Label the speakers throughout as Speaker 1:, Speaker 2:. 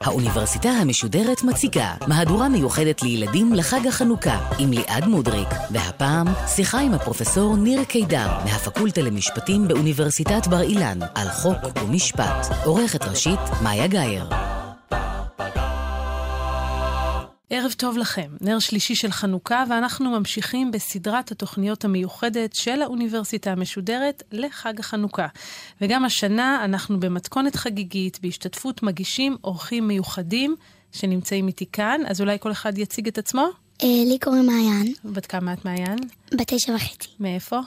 Speaker 1: האוניברסיטה המשודרת מציגה מהדורה מיוחדת לילדים לחג החנוכה עם ליעד מודריק, והפעם שיחה עם הפרופסור ניר קידר מהפקולטה למשפטים באוניברסיטת בר אילן על חוק ומשפט. עורכת ראשית מאיה גאייר. ערב טוב לכם, נר שלישי של חנוכה, ואנחנו ממשיכים בסדרת התוכניות המיוחדת של האוניברסיטה המשודרת לחג החנוכה. וגם השנה אנחנו במתכונת חגיגית, בהשתתפות מגישים אורחים מיוחדים שנמצאים איתי כאן, אז אולי כל אחד יציג את עצמו?
Speaker 2: אה, לי קוראים מעיין.
Speaker 1: בת כמה את מעיין?
Speaker 2: בת תשע וחצי.
Speaker 1: מאיפה?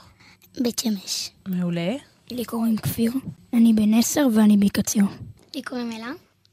Speaker 2: בית שמש.
Speaker 1: מעולה.
Speaker 3: לי קוראים כפיר, אני בן עשר ואני בקציר.
Speaker 2: לי קוראים אלה,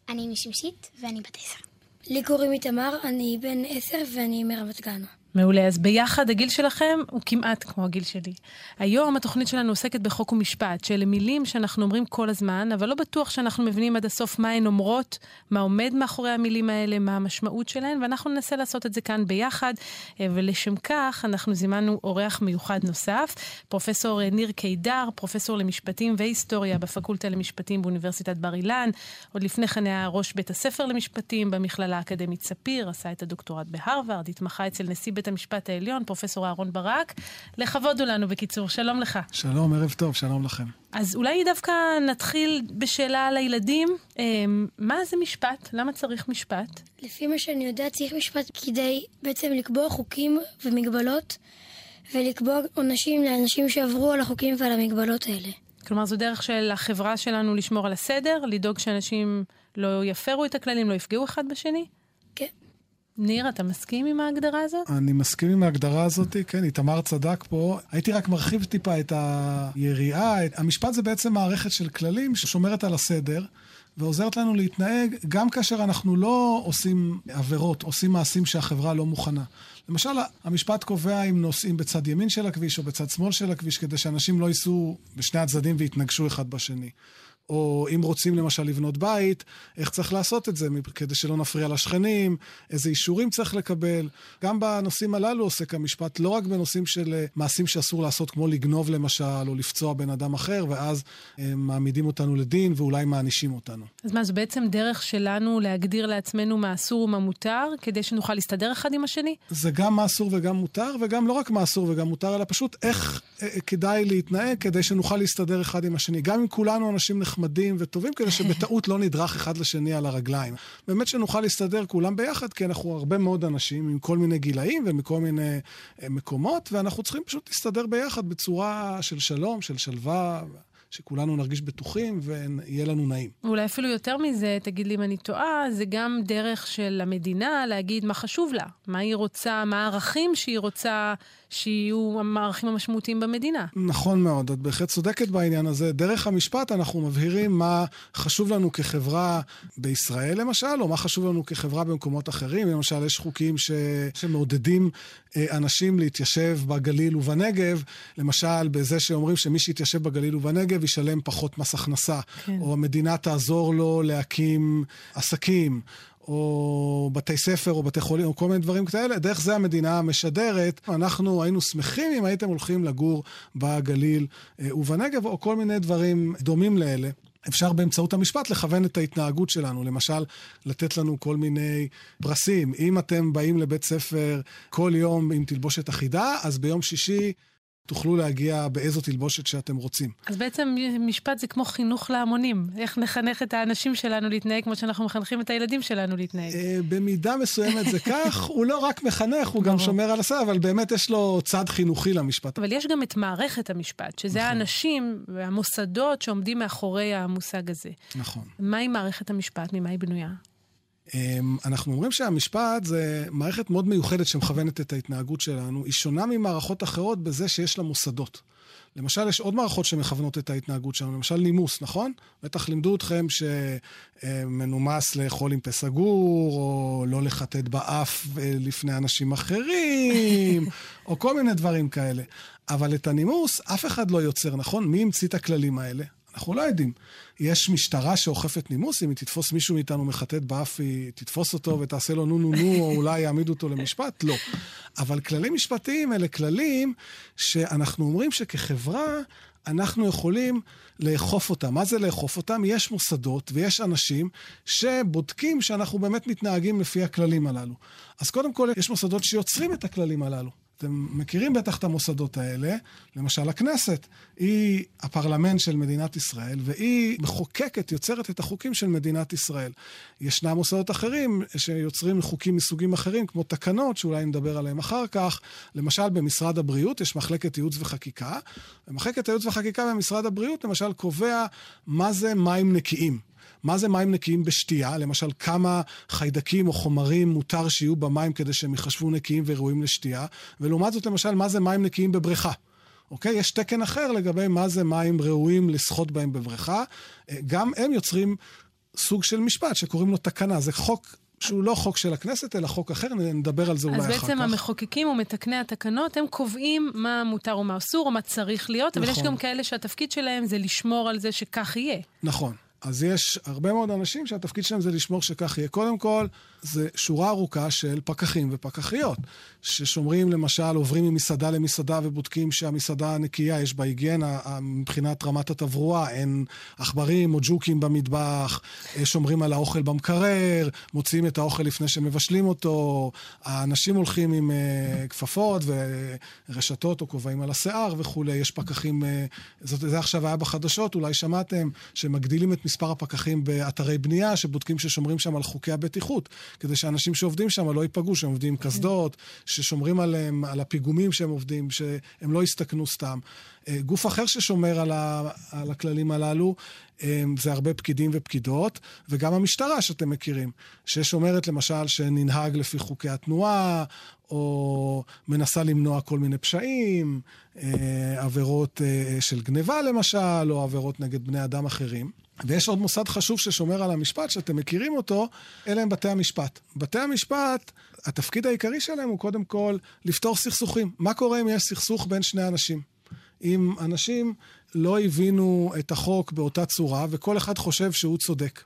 Speaker 2: אני משמשית ואני בת עשר.
Speaker 4: לי קוראים איתמר, אני בן עשר ואני מרמת גן.
Speaker 1: מעולה, אז ביחד הגיל שלכם הוא כמעט כמו הגיל שלי. היום התוכנית שלנו עוסקת בחוק ומשפט, שאלה מילים שאנחנו אומרים כל הזמן, אבל לא בטוח שאנחנו מבינים עד הסוף מה הן אומרות, מה עומד מאחורי המילים האלה, מה המשמעות שלהן, ואנחנו ננסה לעשות את זה כאן ביחד, אה, ולשם כך אנחנו זימנו אורח מיוחד נוסף, פרופסור אה, ניר קידר, פרופסור למשפטים והיסטוריה בפקולטה למשפטים באוניברסיטת בר אילן, עוד לפני כן היה ראש בית הספר למשפטים במכללה האקדמית ספיר, עשה את הדוקטורט בהרווארד, התמחה אצל נשיא בית המשפט העליון, פרופסור אהרן ברק. לכבוד הוא לנו בקיצור, שלום לך.
Speaker 5: שלום, ערב טוב, שלום לכם.
Speaker 1: אז אולי דווקא נתחיל בשאלה לילדים, אמ, מה זה משפט? למה צריך משפט?
Speaker 4: לפי מה שאני יודע, צריך משפט כדי בעצם לקבוע חוקים ומגבלות, ולקבוע עונשים לאנשים שעברו על החוקים ועל המגבלות האלה.
Speaker 1: כלומר, זו דרך של החברה שלנו לשמור על הסדר, לדאוג שאנשים לא יפרו את הכללים, לא יפגעו אחד בשני? ניר, אתה מסכים עם ההגדרה הזאת?
Speaker 5: אני מסכים עם ההגדרה הזאת, כן, איתמר צדק פה. הייתי רק מרחיב טיפה את היריעה. המשפט זה בעצם מערכת של כללים ששומרת על הסדר. ועוזרת לנו להתנהג גם כאשר אנחנו לא עושים עבירות, עושים מעשים שהחברה לא מוכנה. למשל, המשפט קובע אם נוסעים בצד ימין של הכביש או בצד שמאל של הכביש, כדי שאנשים לא ייסעו בשני הצדדים ויתנגשו אחד בשני. או אם רוצים למשל לבנות בית, איך צריך לעשות את זה כדי שלא נפריע לשכנים, איזה אישורים צריך לקבל. גם בנושאים הללו עוסק המשפט, לא רק בנושאים של אה, מעשים שאסור לעשות, כמו לגנוב למשל, או לפצוע בן אדם אחר, ואז הם אה, מעמידים אותנו לדין ואולי מענישים אותנו.
Speaker 1: אז מה, זו בעצם דרך שלנו להגדיר לעצמנו מה אסור ומה מותר, כדי שנוכל להסתדר אחד עם השני?
Speaker 5: זה גם מה אסור וגם מותר, וגם לא רק מה אסור וגם מותר, אלא פשוט איך אה, כדאי להתנהג כדי שנוכל להסתדר אחד עם השני. גם אם כולנו אנשים נחמדים, נחמדים וטובים, כדי שבטעות לא נדרך אחד לשני על הרגליים. באמת שנוכל להסתדר כולם ביחד, כי אנחנו הרבה מאוד אנשים עם כל מיני גילאים ומכל מיני אה, מקומות, ואנחנו צריכים פשוט להסתדר ביחד בצורה של שלום, של שלווה. שכולנו נרגיש בטוחים ויהיה לנו נעים.
Speaker 1: אולי אפילו יותר מזה, תגיד לי אם אני טועה, זה גם דרך של המדינה להגיד מה חשוב לה, מה היא רוצה, מה הערכים שהיא רוצה שיהיו המערכים המשמעותיים במדינה.
Speaker 5: נכון מאוד, את בהחלט צודקת בעניין הזה. דרך המשפט אנחנו מבהירים מה חשוב לנו כחברה בישראל למשל, או מה חשוב לנו כחברה במקומות אחרים. למשל, יש חוקים ש... שמעודדים אה, אנשים להתיישב בגליל ובנגב, למשל בזה שאומרים שמי שיתיישב בגליל ובנגב ישלם פחות מס הכנסה, כן. או המדינה תעזור לו להקים עסקים. או בתי ספר, או בתי חולים, או כל מיני דברים כאלה. דרך זה המדינה משדרת. אנחנו היינו שמחים אם הייתם הולכים לגור בגליל אה, ובנגב, או כל מיני דברים דומים לאלה. אפשר באמצעות המשפט לכוון את ההתנהגות שלנו. למשל, לתת לנו כל מיני פרסים. אם אתם באים לבית ספר כל יום עם תלבושת אחידה, אז ביום שישי תוכלו להגיע באיזו תלבושת שאתם רוצים.
Speaker 1: אז בעצם משפט זה כמו חינוך להמונים. איך נחנך את האנשים שלנו להתנהג כמו שאנחנו מחנכים את הילדים שלנו להתנהג.
Speaker 5: אה, במידה מסוימת זה כך. הוא לא רק מחנך, הוא גם שומר על הסדר, אבל באמת יש לו צד חינוכי למשפט.
Speaker 1: אבל יש גם את מערכת המשפט, שזה נכון. האנשים והמוסדות שעומדים מאחורי המושג הזה.
Speaker 5: נכון.
Speaker 1: מהי מערכת המשפט? ממה היא בנויה?
Speaker 5: אמ, אנחנו אומרים שהמשפט זה מערכת מאוד מיוחדת שמכוונת את ההתנהגות שלנו. היא שונה ממערכות אחרות בזה שיש לה מוסדות. למשל, יש עוד מערכות שמכוונות את ההתנהגות שלנו, למשל נימוס, נכון? בטח לימדו אתכם שמנומס לאכול עם פה סגור, או לא לחטט באף לפני אנשים אחרים, או כל מיני דברים כאלה. אבל את הנימוס אף אחד לא יוצר, נכון? מי המציא את הכללים האלה? אנחנו לא יודעים. יש משטרה שאוכפת נימוס, אם היא תתפוס מישהו מאיתנו מחטט באף, היא תתפוס אותו ותעשה לו נו נו נו, או אולי יעמידו אותו למשפט? לא. אבל כללים משפטיים אלה כללים שאנחנו אומרים שכחברה אנחנו יכולים לאכוף אותם. מה זה לאכוף אותם? יש מוסדות ויש אנשים שבודקים שאנחנו באמת מתנהגים לפי הכללים הללו. אז קודם כל, יש מוסדות שיוצרים את הכללים הללו. אתם מכירים בטח את המוסדות האלה, למשל הכנסת, היא הפרלמנט של מדינת ישראל, והיא מחוקקת, יוצרת את החוקים של מדינת ישראל. ישנם מוסדות אחרים שיוצרים חוקים מסוגים אחרים, כמו תקנות, שאולי נדבר עליהם אחר כך. למשל, במשרד הבריאות יש מחלקת ייעוץ וחקיקה, ומחלקת הייעוץ וחקיקה במשרד הבריאות, למשל, קובע מה זה מים נקיים. מה זה מים נקיים בשתייה? למשל, כמה חיידקים או חומרים מותר שיהיו במים כדי שהם ייחשבו נקיים וראויים לשתייה? ולעומת זאת, למשל, מה זה מים נקיים בבריכה? אוקיי? יש תקן אחר לגבי מה זה מים ראויים לשחות בהם בבריכה. אה, גם הם יוצרים סוג של משפט שקוראים לו תקנה. זה חוק שהוא לא חוק של הכנסת, אלא חוק אחר, נדבר על זה אולי אחר כך.
Speaker 1: אז בעצם המחוקקים ומתקני התקנות, הם קובעים מה מותר ומה אסור, או מה צריך להיות, נכון. אבל יש נכון. גם כאלה שהתפקיד שלהם זה לשמור על זה שכך יהיה.
Speaker 5: נכון. אז יש הרבה מאוד אנשים שהתפקיד שלהם זה לשמור שכך יהיה. קודם כל, זה שורה ארוכה של פקחים ופקחיות, ששומרים למשל, עוברים ממסעדה למסעדה ובודקים שהמסעדה נקייה, יש בה היגיינה מבחינת רמת התברואה, אין עכברים או ג'וקים במטבח, אה, שומרים על האוכל במקרר, מוציאים את האוכל לפני שמבשלים אותו, האנשים הולכים עם uh, כפפות ורשתות או כובעים על השיער וכולי, יש פקחים, זאת, זה עכשיו היה בחדשות, אולי שמעתם, שמגדילים את מספר הפקחים באתרי בנייה, שבודקים ששומרים שם על חוקי הבטיחות. כדי שאנשים שעובדים שם לא ייפגעו, שהם עובדים עם קסדות, ששומרים עליהם, על הפיגומים שהם עובדים, שהם לא יסתכנו סתם. אה, גוף אחר ששומר על, ה, על הכללים הללו אה, זה הרבה פקידים ופקידות, וגם המשטרה שאתם מכירים, ששומרת למשל שננהג לפי חוקי התנועה, או מנסה למנוע כל מיני פשעים, אה, עבירות של גניבה למשל, או עבירות נגד בני אדם אחרים. ויש עוד מוסד חשוב ששומר על המשפט, שאתם מכירים אותו, אלה הם בתי המשפט. בתי המשפט, התפקיד העיקרי שלהם הוא קודם כל לפתור סכסוכים. מה קורה אם יש סכסוך בין שני אנשים? אם אנשים לא הבינו את החוק באותה צורה, וכל אחד חושב שהוא צודק.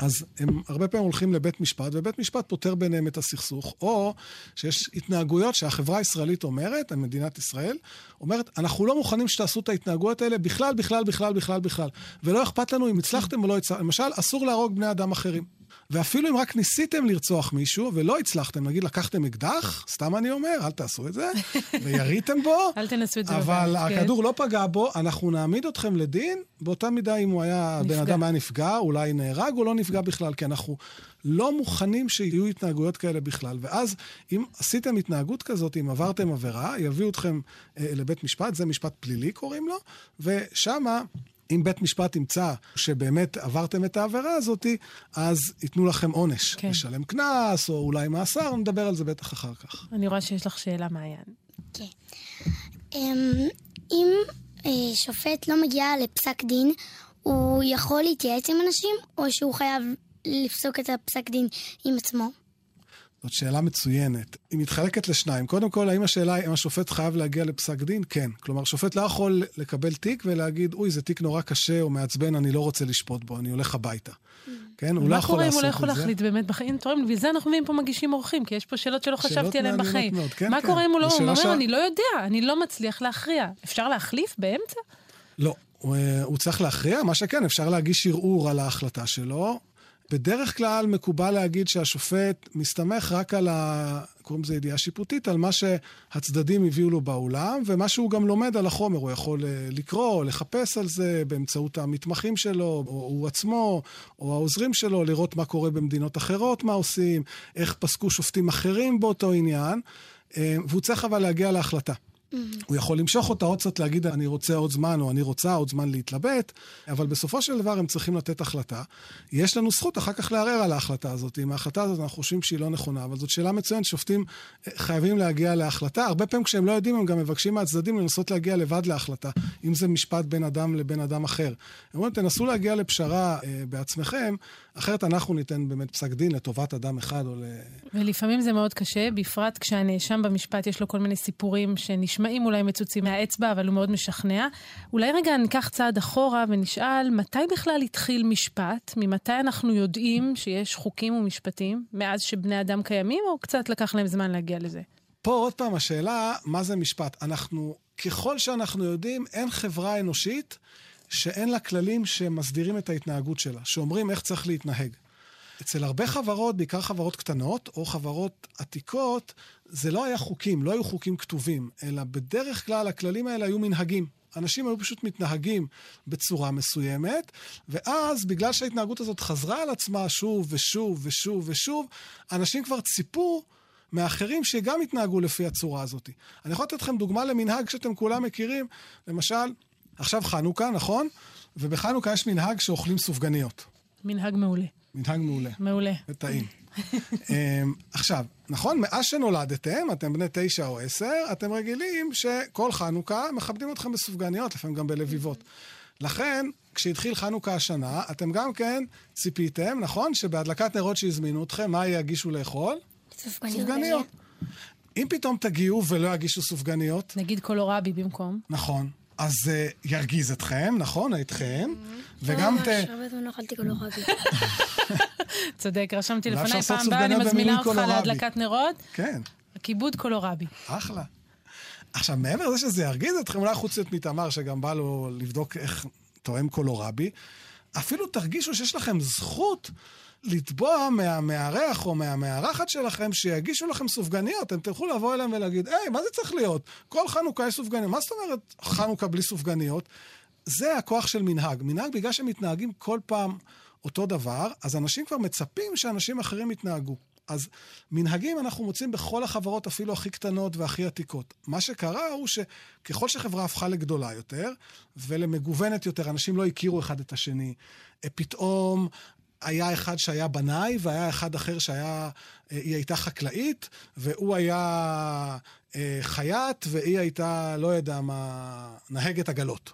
Speaker 5: אז הם הרבה פעמים הולכים לבית משפט, ובית משפט פותר ביניהם את הסכסוך, או שיש התנהגויות שהחברה הישראלית אומרת, מדינת ישראל, אומרת, אנחנו לא מוכנים שתעשו את ההתנהגויות האלה בכלל, בכלל, בכלל, בכלל, בכלל. ולא אכפת לנו אם הצלחתם או לא הצלחתם. למשל, אסור להרוג בני אדם אחרים. ואפילו אם רק ניסיתם לרצוח מישהו ולא הצלחתם, נגיד לקחתם אקדח, סתם אני אומר, אל תעשו את זה, ויריתם בו,
Speaker 1: אל תנסו את זה
Speaker 5: אבל בבית, כן. הכדור כן. לא פגע בו, אנחנו נעמיד אתכם לדין, באותה מידה אם הוא היה, נפגע. בן אדם היה נפגע, אולי נהרג או לא נפגע בכלל, כי אנחנו לא מוכנים שיהיו התנהגויות כאלה בכלל. ואז אם עשיתם התנהגות כזאת, אם עברתם עבירה, יביאו אתכם אה, לבית משפט, זה משפט פלילי קוראים לו, ושמה... אם בית משפט ימצא שבאמת עברתם את העבירה הזאת, אז ייתנו לכם עונש. כן. לשלם קנס, או אולי מאסר, נדבר על זה בטח אחר כך.
Speaker 1: אני רואה שיש לך שאלה, מעיין.
Speaker 2: כן. אמ, אם אה, שופט לא מגיע לפסק דין, הוא יכול להתייעץ עם אנשים, או שהוא חייב לפסוק את הפסק דין עם עצמו?
Speaker 5: זאת שאלה מצוינת. היא מתחלקת לשניים. קודם כל, האם השאלה היא אם השופט חייב להגיע לפסק דין? כן. כלומר, שופט לא יכול לקבל תיק ולהגיד, אוי, זה תיק נורא קשה או מעצבן, אני לא רוצה לשפוט בו, אני הולך הביתה. כן? הוא לא יכול לעשות את זה. מה קורה אם הוא לא יכול
Speaker 1: להחליט באמת בחיים? רואה, בגלל אנחנו מביאים פה מגישים אורחים, כי יש פה שאלות שלא חשבתי עליהן בחיים. כן, מה כן. קורה אם הוא לא אומר, ש... אני לא יודע, אני לא מצליח להכריע. אפשר להחליף באמצע?
Speaker 5: לא. הוא, אה, הוא צריך להכריע, מה שכן, אפשר להגיש ערעור על ההחלטה שלו, בדרך כלל מקובל להגיד שהשופט מסתמך רק על ה... קוראים לזה ידיעה שיפוטית, על מה שהצדדים הביאו לו באולם, ומה שהוא גם לומד על החומר. הוא יכול אה, לקרוא, לחפש על זה באמצעות המתמחים שלו, או הוא עצמו, או העוזרים שלו, לראות מה קורה במדינות אחרות, מה עושים, איך פסקו שופטים אחרים באותו עניין, אה, והוא צריך אבל להגיע להחלטה. Mm-hmm. הוא יכול למשוך אותה עוד קצת, להגיד אני רוצה עוד זמן, או אני רוצה עוד זמן להתלבט, אבל בסופו של דבר הם צריכים לתת החלטה. יש לנו זכות אחר כך לערער על ההחלטה הזאת. אם ההחלטה הזאת אנחנו חושבים שהיא לא נכונה, אבל זאת שאלה מצוינת, שופטים אה, חייבים להגיע להחלטה. הרבה פעמים כשהם לא יודעים, הם גם מבקשים מהצדדים לנסות להגיע לבד להחלטה, אם זה משפט בין אדם לבין אדם אחר. הם אומרים, תנסו להגיע לפשרה אה, בעצמכם, אחרת אנחנו ניתן באמת פסק דין לטובת אדם אחד או ל...
Speaker 1: ולפעמים זה מאוד קשה, בפרט כשהנאשם במשפט יש לו כל מיני סיפורים שנשמע נשמעים אולי מצוצים מהאצבע, אבל הוא מאוד משכנע. אולי רגע ניקח צעד אחורה ונשאל, מתי בכלל התחיל משפט? ממתי אנחנו יודעים שיש חוקים ומשפטים? מאז שבני אדם קיימים, או קצת לקח להם זמן להגיע לזה?
Speaker 5: פה עוד פעם השאלה, מה זה משפט? אנחנו, ככל שאנחנו יודעים, אין חברה אנושית שאין לה כללים שמסדירים את ההתנהגות שלה, שאומרים איך צריך להתנהג. אצל הרבה חברות, בעיקר חברות קטנות או חברות עתיקות, זה לא היה חוקים, לא היו חוקים כתובים, אלא בדרך כלל הכללים האלה היו מנהגים. אנשים היו פשוט מתנהגים בצורה מסוימת, ואז בגלל שההתנהגות הזאת חזרה על עצמה שוב ושוב ושוב ושוב, אנשים כבר ציפו מאחרים שגם יתנהגו לפי הצורה הזאת. אני יכול לתת לכם דוגמה למנהג שאתם כולם מכירים, למשל, עכשיו חנוכה, נכון? ובחנוכה יש מנהג שאוכלים סופגניות.
Speaker 1: מנהג מעולה.
Speaker 5: מנהג מעולה.
Speaker 1: מעולה.
Speaker 5: וטעים. אמ, עכשיו, נכון, מאז שנולדתם, אתם בני תשע או עשר, אתם רגילים שכל חנוכה מכבדים אתכם בסופגניות, לפעמים גם בלביבות. לכן, כשהתחיל חנוכה השנה, אתם גם כן ציפיתם, נכון, שבהדלקת נרות שהזמינו אתכם, מה יגישו לאכול? סופגניות. אם פתאום תגיעו ולא יגישו סופגניות...
Speaker 1: נגיד קולורבי במקום.
Speaker 5: נכון. אז זה uh, ירגיז אתכם, נכון? אתכם. וגם ת...
Speaker 4: ממש, הרבה זמן לא אכלתי קולורבי.
Speaker 1: צודק, רשמתי לפניי, פעם הבאה אני מזמינה אותך. להדלקת נרות,
Speaker 5: כן,
Speaker 1: כיבוד קולורבי.
Speaker 5: אחלה. עכשיו, מעבר לזה שזה ירגיז אתכם, אולי חוץ מתמר, שגם בא לו לבדוק איך תואם קולורבי, אפילו תרגישו שיש לכם זכות לתבוע מהמארח או מהמארחת שלכם שיגישו לכם סופגניות. אתם תלכו לבוא אליהם ולהגיד, היי, מה זה צריך להיות? כל חנוכה יש סופגניות. מה זאת אומרת חנוכה בלי סופגניות? זה הכוח של מנהג. מנהג, בגלל שהם מתנהגים כל פעם אותו דבר, אז אנשים כבר מצפים שאנשים אחרים יתנהגו. אז מנהגים אנחנו מוצאים בכל החברות, אפילו הכי קטנות והכי עתיקות. מה שקרה הוא שככל שחברה הפכה לגדולה יותר ולמגוונת יותר, אנשים לא הכירו אחד את השני. אה, פתאום היה אחד שהיה בנאי, והיה אחד אחר שהיה, אה, היא הייתה חקלאית, והוא היה אה, חייט, והיא הייתה, לא יודע מה, נהגת עגלות.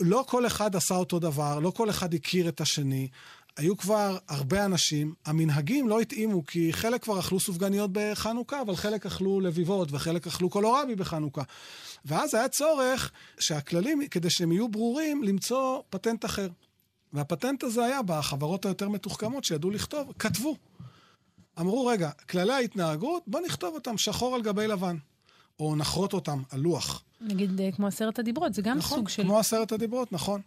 Speaker 5: לא כל אחד עשה אותו דבר, לא כל אחד הכיר את השני. היו כבר הרבה אנשים, המנהגים לא התאימו, כי חלק כבר אכלו סופגניות בחנוכה, אבל חלק אכלו לביבות וחלק אכלו קולורבי בחנוכה. ואז היה צורך שהכללים, כדי שהם יהיו ברורים, למצוא פטנט אחר. והפטנט הזה היה בחברות היותר מתוחכמות שידעו לכתוב, כתבו. אמרו, רגע, כללי ההתנהגות, בוא נכתוב אותם שחור על גבי לבן. או נחרות אותם על לוח.
Speaker 1: נגיד אה, כמו עשרת הדיברות, זה גם
Speaker 5: נכון,
Speaker 1: סוג של...
Speaker 5: כמו עשרת הדיברות, נכון.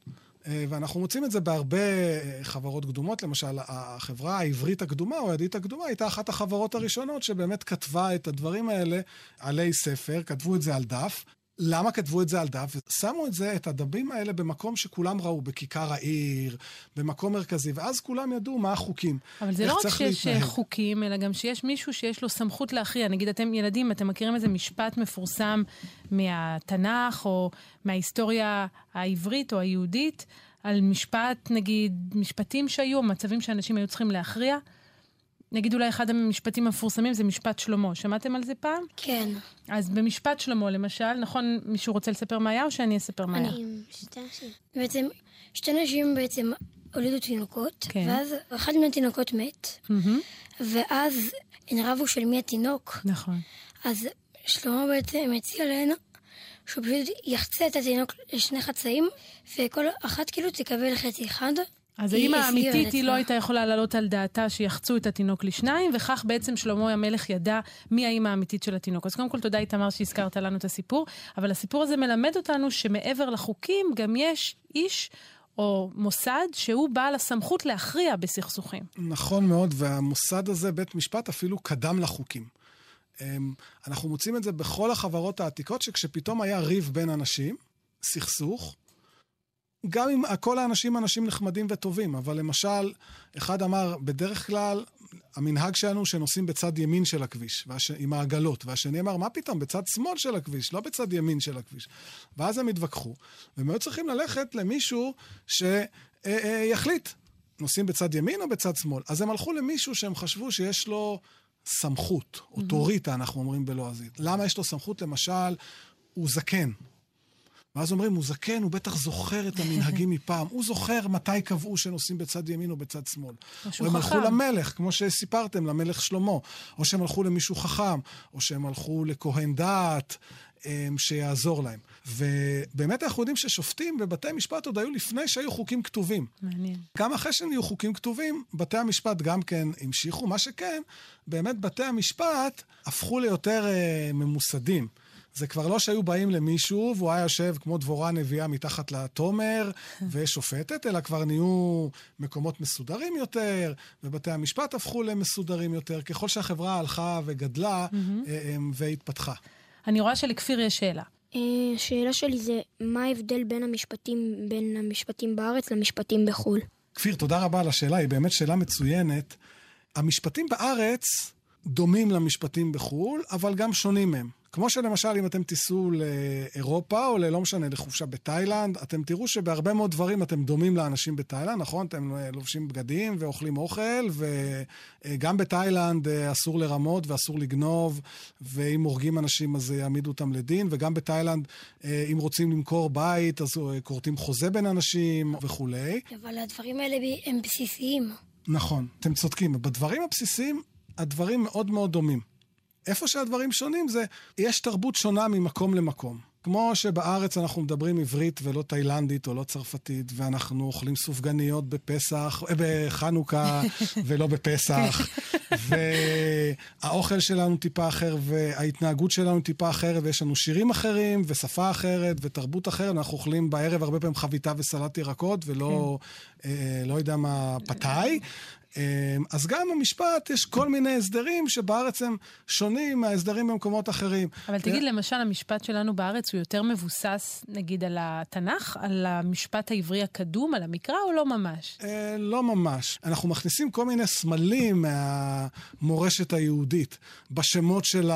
Speaker 5: אה, ואנחנו מוצאים את זה בהרבה אה, חברות קדומות. למשל, החברה העברית הקדומה, או הידית הקדומה, הייתה אחת החברות הראשונות שבאמת כתבה את הדברים האלה עלי ספר, כתבו את זה על דף. למה כתבו את זה על דף? שמו את זה, את הדבים האלה, במקום שכולם ראו, בכיכר העיר, במקום מרכזי, ואז כולם ידעו מה החוקים.
Speaker 1: אבל זה לא רק שיש
Speaker 5: להתנהג.
Speaker 1: חוקים, אלא גם שיש מישהו שיש לו סמכות להכריע. נגיד, אתם ילדים, אתם מכירים איזה משפט מפורסם מהתנ"ך, או מההיסטוריה העברית או היהודית, על משפט, נגיד, משפטים שהיו, מצבים שאנשים היו צריכים להכריע? נגיד אולי אחד המשפטים המפורסמים זה משפט שלמה. שמעתם על זה פעם?
Speaker 4: כן.
Speaker 1: אז במשפט שלמה, למשל, נכון, מישהו רוצה לספר מה היה, או שאני אספר מה היה?
Speaker 2: אני עם שתי אנשים.
Speaker 4: בעצם, שתי נשים בעצם הולידו תינוקות,
Speaker 1: כן.
Speaker 4: ואז אחד מהתינוקות מת,
Speaker 1: מהמם,
Speaker 4: ואז הן רבו של מי התינוק,
Speaker 1: נכון.
Speaker 4: אז שלמה בעצם הציע להן שהוא פשוט יחצה את התינוק לשני חצאים, וכל אחת כאילו תקבל חצי אחד.
Speaker 1: אז האמא האמיתית היא לא. הייתה יכולה להעלות על דעתה שיחצו את התינוק לשניים, וכך בעצם שלמה המלך ידע מי האמא האמיתית של התינוק. אז קודם כל תודה איתמר שהזכרת לנו את הסיפור, אבל הסיפור הזה מלמד אותנו שמעבר לחוקים גם יש איש או מוסד שהוא בעל הסמכות להכריע בסכסוכים.
Speaker 5: נכון מאוד, והמוסד הזה, בית משפט, אפילו קדם לחוקים. אמ, אנחנו מוצאים את זה בכל החברות העתיקות, שכשפתאום היה ריב בין אנשים, סכסוך, גם אם כל האנשים אנשים נחמדים וטובים, אבל למשל, אחד אמר, בדרך כלל, המנהג שלנו שנוסעים בצד ימין של הכביש, והש... עם העגלות, והשני אמר, מה פתאום, בצד שמאל של הכביש, לא בצד ימין של הכביש. ואז הם התווכחו, והם היו צריכים ללכת למישהו שיחליט, נוסעים בצד ימין או בצד שמאל. אז הם הלכו למישהו שהם חשבו שיש לו סמכות, אוטוריטה, אנחנו אומרים בלועזית. למה יש לו סמכות? למשל, הוא זקן. ואז אומרים, הוא זקן, הוא בטח זוכר את המנהגים מפעם. הוא זוכר מתי קבעו שנוסעים בצד ימין או בצד שמאל. או הם הלכו. למלך, כמו שסיפרתם, למלך שלמה. או שהם הלכו למישהו חכם, או שהם הלכו לכהן דעת. שיעזור להם. ובאמת אנחנו יודעים ששופטים בבתי משפט עוד היו לפני שהיו חוקים כתובים.
Speaker 1: מעניין.
Speaker 5: גם אחרי שנהיו חוקים כתובים, בתי המשפט גם כן המשיכו. מה שכן, באמת בתי המשפט הפכו ליותר אה, ממוסדים. זה כבר לא שהיו באים למישהו והוא היה יושב כמו דבורה נביאה מתחת לתומר ושופטת, אלא כבר נהיו מקומות מסודרים יותר, ובתי המשפט הפכו למסודרים יותר, ככל שהחברה הלכה וגדלה אה, והתפתחה.
Speaker 1: אני רואה שלכפיר יש שאלה.
Speaker 3: השאלה שלי זה, מה ההבדל בין המשפטים, בין המשפטים בארץ למשפטים בחו"ל?
Speaker 5: כפיר, תודה רבה על השאלה, היא באמת שאלה מצוינת. המשפטים בארץ דומים למשפטים בחו"ל, אבל גם שונים מהם. כמו שלמשל, אם אתם תיסעו לאירופה, או ללא משנה, לחופשה בתאילנד, אתם תראו שבהרבה מאוד דברים אתם דומים לאנשים בתאילנד, נכון? אתם לובשים בגדים ואוכלים אוכל, וגם בתאילנד אסור לרמות ואסור לגנוב, ואם הורגים אנשים אז יעמידו אותם לדין, וגם בתאילנד, אם רוצים למכור בית, אז כורתים חוזה בין אנשים וכולי.
Speaker 4: אבל הדברים האלה הם בסיסיים.
Speaker 5: נכון, אתם צודקים. בדברים הבסיסיים, הדברים מאוד מאוד דומים. איפה שהדברים שונים זה, יש תרבות שונה ממקום למקום. כמו שבארץ אנחנו מדברים עברית ולא תאילנדית או לא צרפתית, ואנחנו אוכלים סופגניות בפסח, אה, בחנוכה ולא בפסח, והאוכל שלנו טיפה אחר, וההתנהגות שלנו טיפה אחרת, ויש לנו שירים אחרים, ושפה אחרת, ותרבות אחרת. אנחנו אוכלים בערב הרבה פעמים חביתה וסלט ירקות, ולא, כן. אה, לא יודע מה, פתאי. אמ, אז גם במשפט יש כל מיני הסדרים שבארץ הם שונים מההסדרים במקומות אחרים.
Speaker 1: אבל תגיד, למשל, המשפט שלנו בארץ הוא יותר מבוסס, נגיד, על התנ"ך, על המשפט העברי הקדום, על המקרא, או לא ממש?
Speaker 5: אה, לא ממש. אנחנו מכניסים כל מיני סמלים מהמורשת היהודית, בשמות של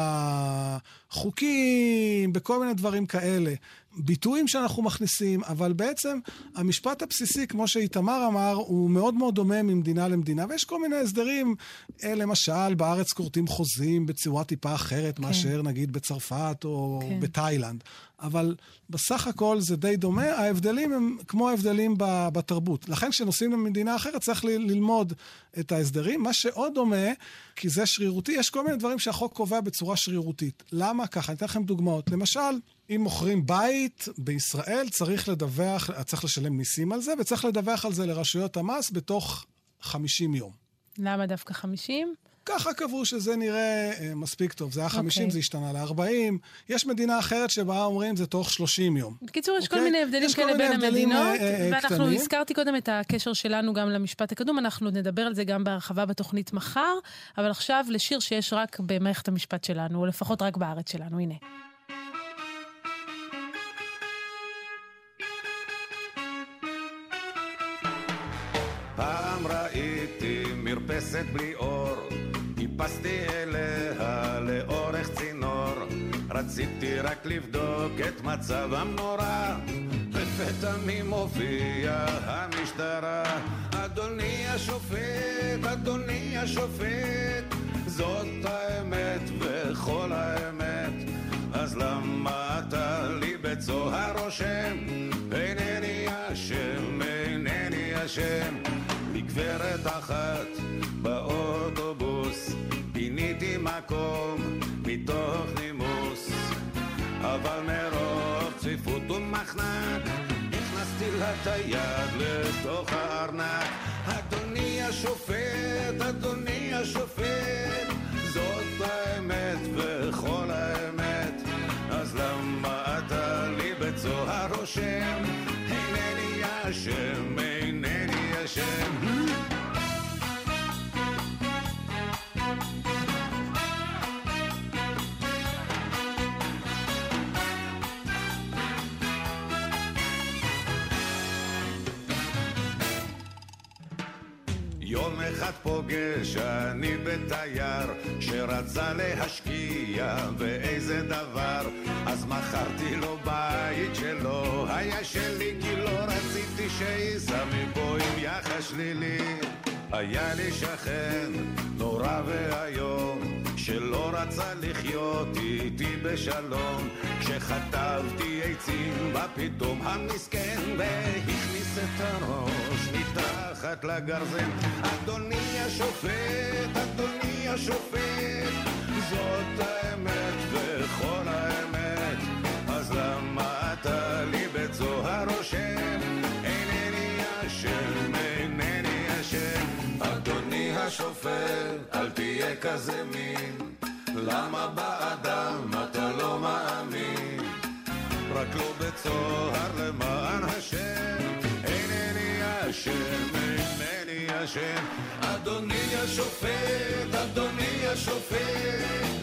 Speaker 5: החוקים, בכל מיני דברים כאלה. ביטויים שאנחנו מכניסים, אבל בעצם המשפט הבסיסי, כמו שאיתמר אמר, הוא מאוד מאוד דומה ממדינה למדינה, ויש כל מיני הסדרים, אה, למשל, בארץ כורתים חוזים בצורה טיפה אחרת כן. מאשר נגיד בצרפת או כן. בתאילנד. אבל בסך הכל זה די דומה, ההבדלים הם כמו ההבדלים בתרבות. לכן כשנוסעים למדינה אחרת צריך ללמוד את ההסדרים. מה שעוד דומה, כי זה שרירותי, יש כל מיני דברים שהחוק קובע בצורה שרירותית. למה ככה? אני אתן לכם דוגמאות. למשל, אם מוכרים בית בישראל, צריך לדווח, צריך לשלם מיסים על זה, וצריך לדווח על זה לרשויות המס בתוך 50 יום.
Speaker 1: למה דווקא 50?
Speaker 5: ככה קבעו שזה נראה אה, מספיק טוב. זה היה 50, okay. אוקיי. זה השתנה ל-40. יש מדינה אחרת שבה אומרים זה תוך 30 יום.
Speaker 1: בקיצור, יש okay? כל אוקיי? מיני הבדלים כאלה בין המדינות, אה, אה, ואנחנו קטנים. הזכרתי קודם את הקשר שלנו גם למשפט הקדום, אנחנו נדבר על זה גם בהרחבה בתוכנית מחר, אבל עכשיו לשיר שיש רק במערכת המשפט שלנו, או לפחות רק בארץ שלנו, הנה.
Speaker 6: פעם ראיתי מרפסת בלי אור, טיפסתי אליה לאורך צינור, רציתי רק לבדוק את מצב המנורה, לפתע מי מופיע המשטרה, אדוני השופט, אדוני השופט, זאת האמת וכל האמת, אז למה אתה לי בצוהר רושם, אינני אשם, אינני אשם. גברת אחת באוטובוס, פיניתי מקום מתוך נימוס, אבל מרוב צפיפות ומחנק, הכנסתי לה את היד לתוך הארנק. אדוני השופט, אדוני השופט, זאת האמת וכל האמת, אז למה אתה לי בצוהר רושם? אינני אשם, אינני אשם. פוגש אני בתייר שרצה להשקיע באיזה דבר? אז מכרתי לו בית שלא היה שלי כי לא רציתי שייסע מפה עם יחס שלילי. היה לי שכן נורא ואיום שלא רצה לחיות איתי בשלום כשחטבתי עצים בא פתאום המסכן והכניס את הראש מתחת לגרזן. אדוני השופט, אדוני השופט זאת האמת וכל האמת אז למה אתה לי בצוהר רושם? השופט, אל תהיה כזה מין. למה באדם אתה לא מאמין? רק לא בצוהר למען השם, אינני אשם, אינני אשם. אדוני השופט, אדוני השופט,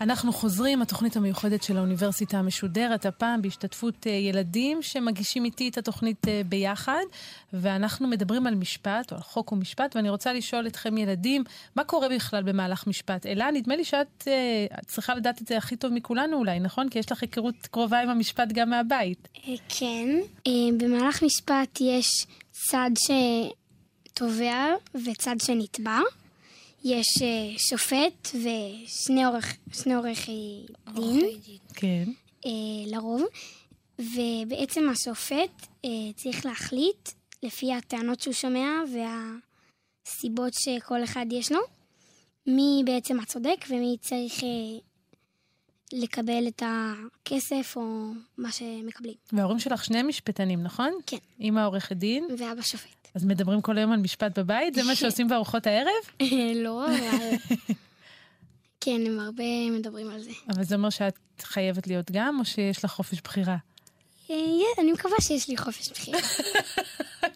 Speaker 1: אנחנו חוזרים, התוכנית המיוחדת של האוניברסיטה המשודרת, הפעם בהשתתפות אה, ילדים שמגישים איתי את התוכנית אה, ביחד, ואנחנו מדברים על משפט, או על חוק ומשפט, ואני רוצה לשאול אתכם ילדים, מה קורה בכלל במהלך משפט? אלה, נדמה לי שאת אה, צריכה לדעת את זה הכי טוב מכולנו אולי, נכון? כי יש לך היכרות קרובה עם המשפט גם מהבית.
Speaker 2: אה, כן. במהלך משפט יש צד שתובע וצד שנתבע. יש אה, שופט ושני עורך, שני עורכי דין,
Speaker 1: כן.
Speaker 2: אה, לרוב, ובעצם השופט אה, צריך להחליט לפי הטענות שהוא שומע והסיבות שכל אחד יש לו, מי בעצם הצודק ומי צריך אה, לקבל את הכסף או מה שמקבלים.
Speaker 1: וההורים שלך שני משפטנים, נכון?
Speaker 2: כן.
Speaker 1: אמא עורכת דין,
Speaker 2: ואבא שופט.
Speaker 1: אז מדברים כל היום על משפט בבית? זה מה שעושים בארוחות הערב?
Speaker 2: לא, אבל... כן, הם הרבה מדברים על זה.
Speaker 1: אבל זה אומר שאת חייבת להיות גם, או שיש לך חופש בחירה?
Speaker 2: אה, אני מקווה שיש לי חופש בחירה.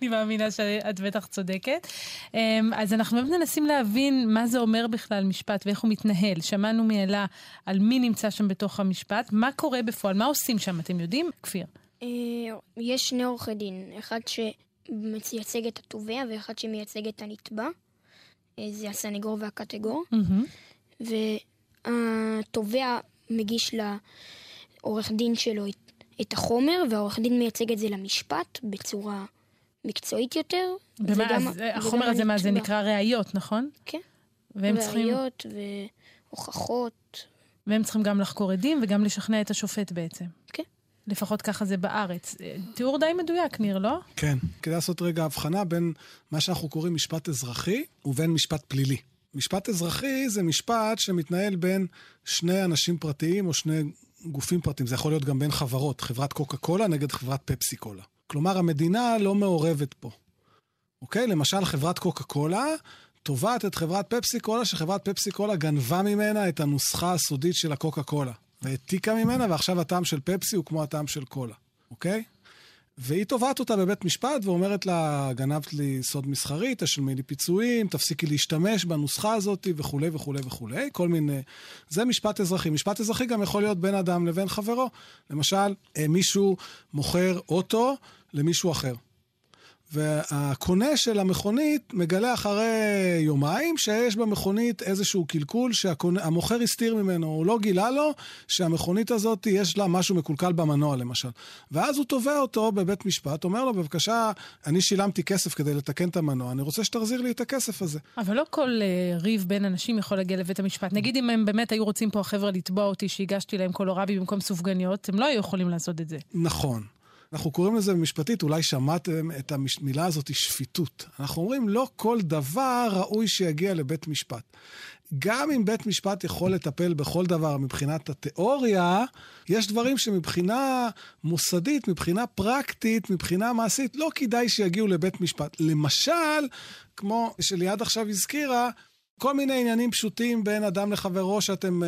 Speaker 1: אני מאמינה שאת בטח צודקת. אמ, אז אנחנו באמת מנסים להבין מה זה אומר בכלל משפט ואיך הוא מתנהל. שמענו מאלה על מי נמצא שם בתוך המשפט, מה קורה בפועל, מה עושים שם, אתם יודעים? כפיר.
Speaker 3: אה, יש שני עורכי דין, אחד שמייצג את התובע ואחד שמייצג את הנתבע. אה, זה הסנגור והקטגור.
Speaker 1: מהמם.
Speaker 3: והתובע מגיש לעורך דין שלו את החומר, והעורך דין מייצג את זה למשפט בצורה מקצועית יותר.
Speaker 1: ומה,
Speaker 3: וגם-
Speaker 1: אז
Speaker 3: וגם
Speaker 1: החומר הזה, מה זה. נקרא ראיות, נכון?
Speaker 3: כן.
Speaker 1: והם צריכים,
Speaker 3: ראיות והוכחות.
Speaker 1: והם צריכים גם לחקור עדים וגם לשכנע את השופט בעצם.
Speaker 3: כן.
Speaker 1: לפחות ככה זה בארץ. אה, תיאור די מדויק, ניר, לא?
Speaker 5: כן. כדאי לעשות רגע הבחנה בין מה שאנחנו קוראים משפט אזרחי ובין משפט פלילי. משפט אזרחי זה משפט שמתנהל בין שני אנשים פרטיים או שני גופים פרטיים. זה יכול להיות גם בין חברות, חברת קוקה קולה נגד חברת פפסי קולה. כלומר, המדינה לא מעורבת פה. אוקיי? למשל, חברת קוקה קולה תובעת את חברת פפסי קולה, שחברת פפסי קולה גנבה ממנה את הנוסחה הסודית של הקוקה קולה. והעתיקה ממנה, ועכשיו הטעם של פפסי הוא כמו הטעם של קולה, אוקיי? והיא תובעת אותה בבית משפט ואומרת לה, גנבת לי סוד מסחרי, תשלמי לי פיצויים, תפסיקי להשתמש בנוסחה הזאת וכולי וכולי וכולי, כל מיני... זה משפט אזרחי. משפט אזרחי גם יכול להיות בין אדם לבין חברו. למשל, אה, מישהו מוכר אוטו למישהו אחר. והקונה של המכונית מגלה אחרי יומיים שיש במכונית איזשהו קלקול שהמוכר הסתיר ממנו, הוא לא גילה לו שהמכונית הזאת יש לה משהו מקולקל במנוע למשל. ואז הוא תובע אותו בבית משפט, אומר לו, בבקשה, אני שילמתי כסף כדי לתקן את המנוע, אני רוצה שתחזיר לי את הכסף הזה.
Speaker 1: אבל לא כל uh, ריב בין אנשים יכול להגיע לבית המשפט. נגיד אם הם באמת היו רוצים פה החבר'ה לתבוע אותי שהגשתי להם קולורבי במקום סופגניות, הם לא היו יכולים לעשות את זה.
Speaker 5: נכון. אנחנו קוראים לזה במשפטית, אולי שמעתם את המילה הזאת, שפיטות. אנחנו אומרים, לא כל דבר ראוי שיגיע לבית משפט. גם אם בית משפט יכול לטפל בכל דבר מבחינת התיאוריה, יש דברים שמבחינה מוסדית, מבחינה פרקטית, מבחינה מעשית, לא כדאי שיגיעו לבית משפט. למשל, כמו שליעד עכשיו הזכירה, כל מיני עניינים פשוטים בין אדם לחברו שאתם uh,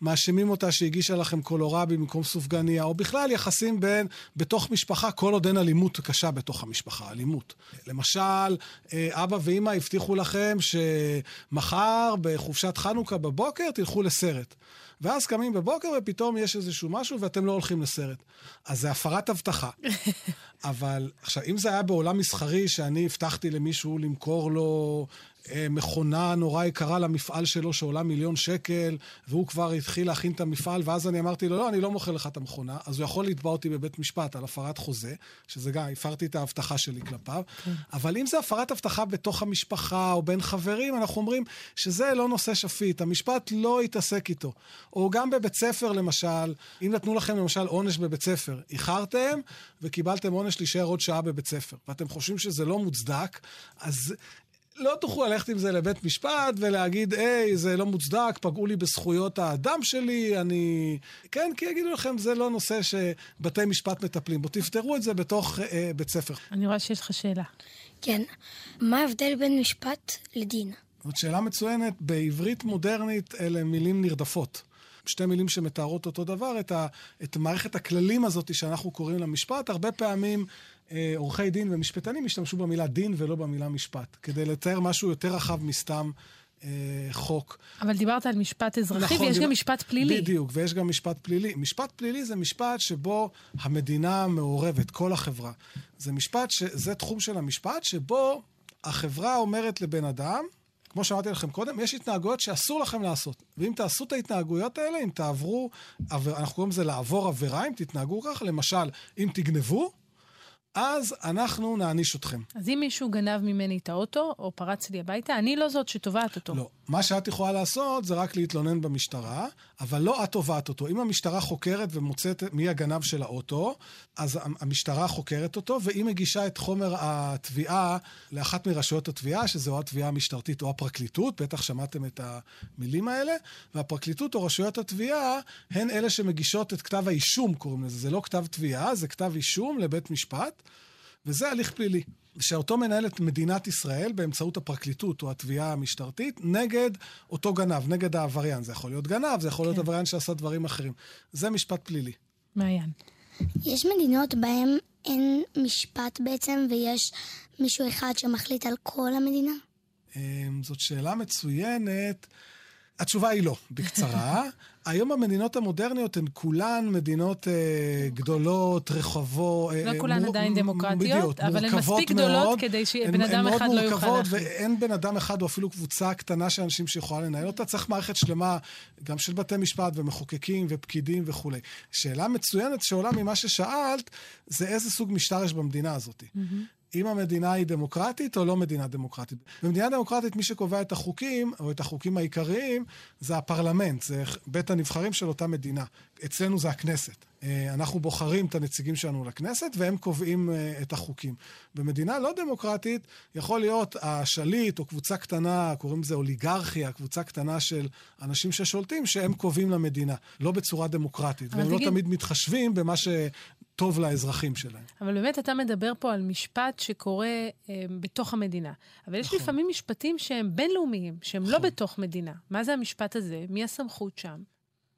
Speaker 5: מאשימים אותה שהגישה לכם קולורבי במקום סופגניה, או בכלל יחסים בין, בתוך משפחה, כל עוד אין אלימות קשה בתוך המשפחה, אלימות. למשל, uh, אבא ואימא הבטיחו לכם שמחר בחופשת חנוכה בבוקר תלכו לסרט. ואז קמים בבוקר ופתאום יש איזשהו משהו ואתם לא הולכים לסרט. אז זה הפרת הבטחה. אבל עכשיו, אם זה היה בעולם מסחרי שאני הבטחתי למישהו למכור לו מכונה נורא יקרה למפעל שלו שעולה מיליון שקל, והוא כבר התחיל להכין את המפעל, ואז אני אמרתי לו, לא, אני לא מוכר לך את המכונה, אז הוא יכול לתבע אותי בבית משפט על הפרת חוזה, שזה גם, הפרתי את ההבטחה שלי כלפיו, כן. אבל אם זה הפרת הבטחה בתוך המשפחה או בין חברים, אנחנו אומרים שזה לא נושא שפיט, המשפט לא יתעסק איתו. או גם בבית ספר, למשל, אם נתנו לכם למשל עונש בבית ספר, איחרתם וקיבלתם עונש להישאר עוד שעה בבית ספר, ואתם חושבים שזה לא מוצדק, אז לא תוכלו ללכת עם זה לבית משפט ולהגיד, היי, זה לא מוצדק, פגעו לי בזכויות האדם שלי, אני... כן, כי יגידו לכם, זה לא נושא שבתי משפט מטפלים בו. תפתרו את זה בתוך אה, בית ספר.
Speaker 1: אני רואה שיש לך שאלה.
Speaker 4: כן. מה ההבדל בין משפט לדין?
Speaker 5: זאת שאלה מצוינת. בעברית מודרנית אלה מילים נרדפות. שתי מילים שמתארות אותו דבר, את, ה, את מערכת הכללים הזאת שאנחנו קוראים למשפט. הרבה פעמים עורכי דין ומשפטנים השתמשו במילה דין ולא במילה משפט, כדי לתאר משהו יותר רחב מסתם אה, חוק.
Speaker 1: אבל דיברת על משפט אזרחי נכון, ויש דיבר... גם משפט פלילי.
Speaker 5: בדיוק, ויש גם משפט פלילי. משפט פלילי זה משפט שבו המדינה מעורבת, כל החברה. זה משפט, ש... זה תחום של המשפט שבו החברה אומרת לבן אדם, כמו שאמרתי לכם קודם, יש התנהגויות שאסור לכם לעשות. ואם תעשו את ההתנהגויות האלה, אם תעברו, אנחנו קוראים לזה לעבור עבירה, אם תתנהגו ככה, למשל, אם תגנבו, אז אנחנו נעניש אתכם.
Speaker 1: אז אם מישהו גנב ממני את האוטו, או פרץ לי הביתה, אני לא זאת שתובעת אותו.
Speaker 5: לא. מה שאת יכולה לעשות זה רק להתלונן במשטרה, אבל לא את תובעת אותו. אם המשטרה חוקרת ומוצאת מי הגנב של האוטו, אז המשטרה חוקרת אותו, והיא מגישה את חומר התביעה לאחת מרשויות התביעה, שזו או התביעה המשטרתית או הפרקליטות, בטח שמעתם את המילים האלה, והפרקליטות או רשויות התביעה הן אלה שמגישות את כתב האישום, קוראים לזה. זה לא כתב תביעה, זה כתב אישום לבית משפט, וזה הליך פלילי. שאותו מנהלת מדינת ישראל באמצעות הפרקליטות או התביעה המשטרתית נגד אותו גנב, נגד העבריין. זה יכול להיות גנב, זה יכול כן. להיות עבריין שעשה דברים אחרים. זה משפט פלילי.
Speaker 1: מעיין.
Speaker 2: יש מדינות בהן אין משפט בעצם, ויש מישהו אחד שמחליט על כל המדינה?
Speaker 5: אמ, זאת שאלה מצוינת. התשובה היא לא, בקצרה. היום המדינות המודרניות הן כולן מדינות אה, גדולות, רחבות.
Speaker 1: לא אה, כולן מור... עדיין דמוקרטיות, בדיוק, אבל הן מספיק גדולות מאוד, כדי שבן אדם אחד לא יוכל להחליט.
Speaker 5: ואין בן אדם אחד או אפילו קבוצה קטנה של אנשים שיכולה לנהל אותה. צריך מערכת שלמה, גם של בתי משפט ומחוקקים ופקידים וכולי. שאלה מצוינת שעולה ממה ששאלת, זה איזה סוג משטר יש במדינה הזאת. Mm-hmm. אם המדינה היא דמוקרטית או לא מדינה דמוקרטית. במדינה דמוקרטית מי שקובע את החוקים, או את החוקים העיקריים, זה הפרלמנט, זה בית הנבחרים של אותה מדינה. אצלנו זה הכנסת. אה, אנחנו בוחרים את הנציגים שלנו לכנסת, והם קובעים אה, את החוקים. במדינה לא דמוקרטית יכול להיות השליט או קבוצה קטנה, קוראים לזה אוליגרכיה, קבוצה קטנה של אנשים ששולטים, שהם קובעים למדינה, לא בצורה דמוקרטית. והם לא תגיד... לא תמיד מתחשבים במה ש... טוב לאזרחים שלהם.
Speaker 1: אבל באמת אתה מדבר פה על משפט שקורה אה, בתוך המדינה. אבל נכון. יש לפעמים משפטים שהם בינלאומיים, שהם לא נכון. לא בתוך מדינה. מה זה המשפט הזה? מי הסמכות שם?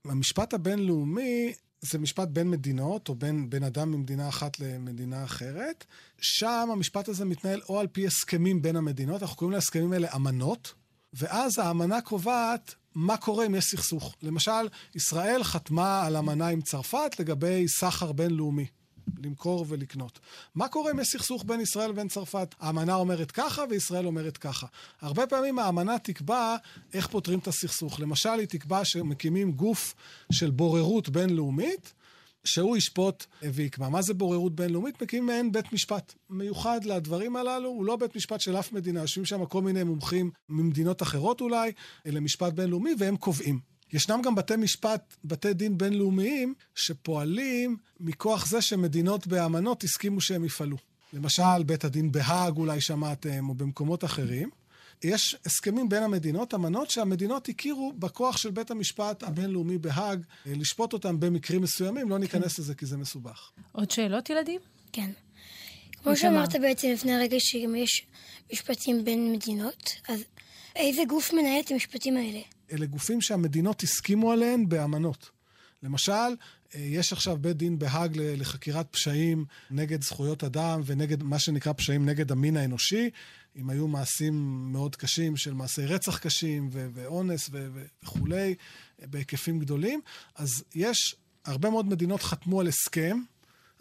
Speaker 5: המשפט הבינלאומי זה משפט בין מדינות, או בין, בין אדם ממדינה אחת למדינה אחרת. שם המשפט הזה מתנהל או על פי הסכמים בין המדינות, אנחנו קוראים להסכמים האלה אמנות, ואז האמנה קובעת מה קורה אם יש סכסוך. למשל, ישראל חתמה על אמנה עם צרפת לגבי סחר בינלאומי. למכור ולקנות. מה קורה אם יש סכסוך בין ישראל לבין צרפת? האמנה אומרת ככה וישראל אומרת ככה. הרבה פעמים האמנה תקבע איך פותרים את הסכסוך. למשל, היא תקבע שמקימים גוף של בוררות בינלאומית, שהוא ישפוט ויקבע. מה זה בוררות בינלאומית? מקימים מעין בית משפט מיוחד לדברים הללו. הוא לא בית משפט של אף מדינה. יושבים שם כל מיני מומחים ממדינות אחרות אולי, למשפט בינלאומי, והם קובעים. ישנם גם בתי משפט, בתי דין בינלאומיים, שפועלים מכוח זה שמדינות באמנות הסכימו שהם יפעלו. למשל, בית הדין בהאג אולי שמעתם, או במקומות אחרים. יש הסכמים בין המדינות, אמנות שהמדינות הכירו בכוח של בית המשפט הבינלאומי בהאג, אה, לשפוט אותם במקרים מסוימים, לא ניכנס לזה כי זה מסובך.
Speaker 1: עוד שאלות, ילדים?
Speaker 4: כן. כמו. שאמרת בעצם לפני הרגע שגם יש משפטים בין מדינות, אז איזה גוף מנהל את המשפטים האלה?
Speaker 5: אלה גופים שהמדינות הסכימו עליהן באמנות. למשל, אה, יש עכשיו בית דין בהאג לחקירת פשעים נגד זכויות אדם ונגד מה שנקרא פשעים נגד המין האנושי. אם היו מעשים מאוד קשים של מעשי רצח קשים ו- ואונס ו- וכולי, בהיקפים גדולים, אז יש, הרבה מאוד מדינות חתמו על הסכם,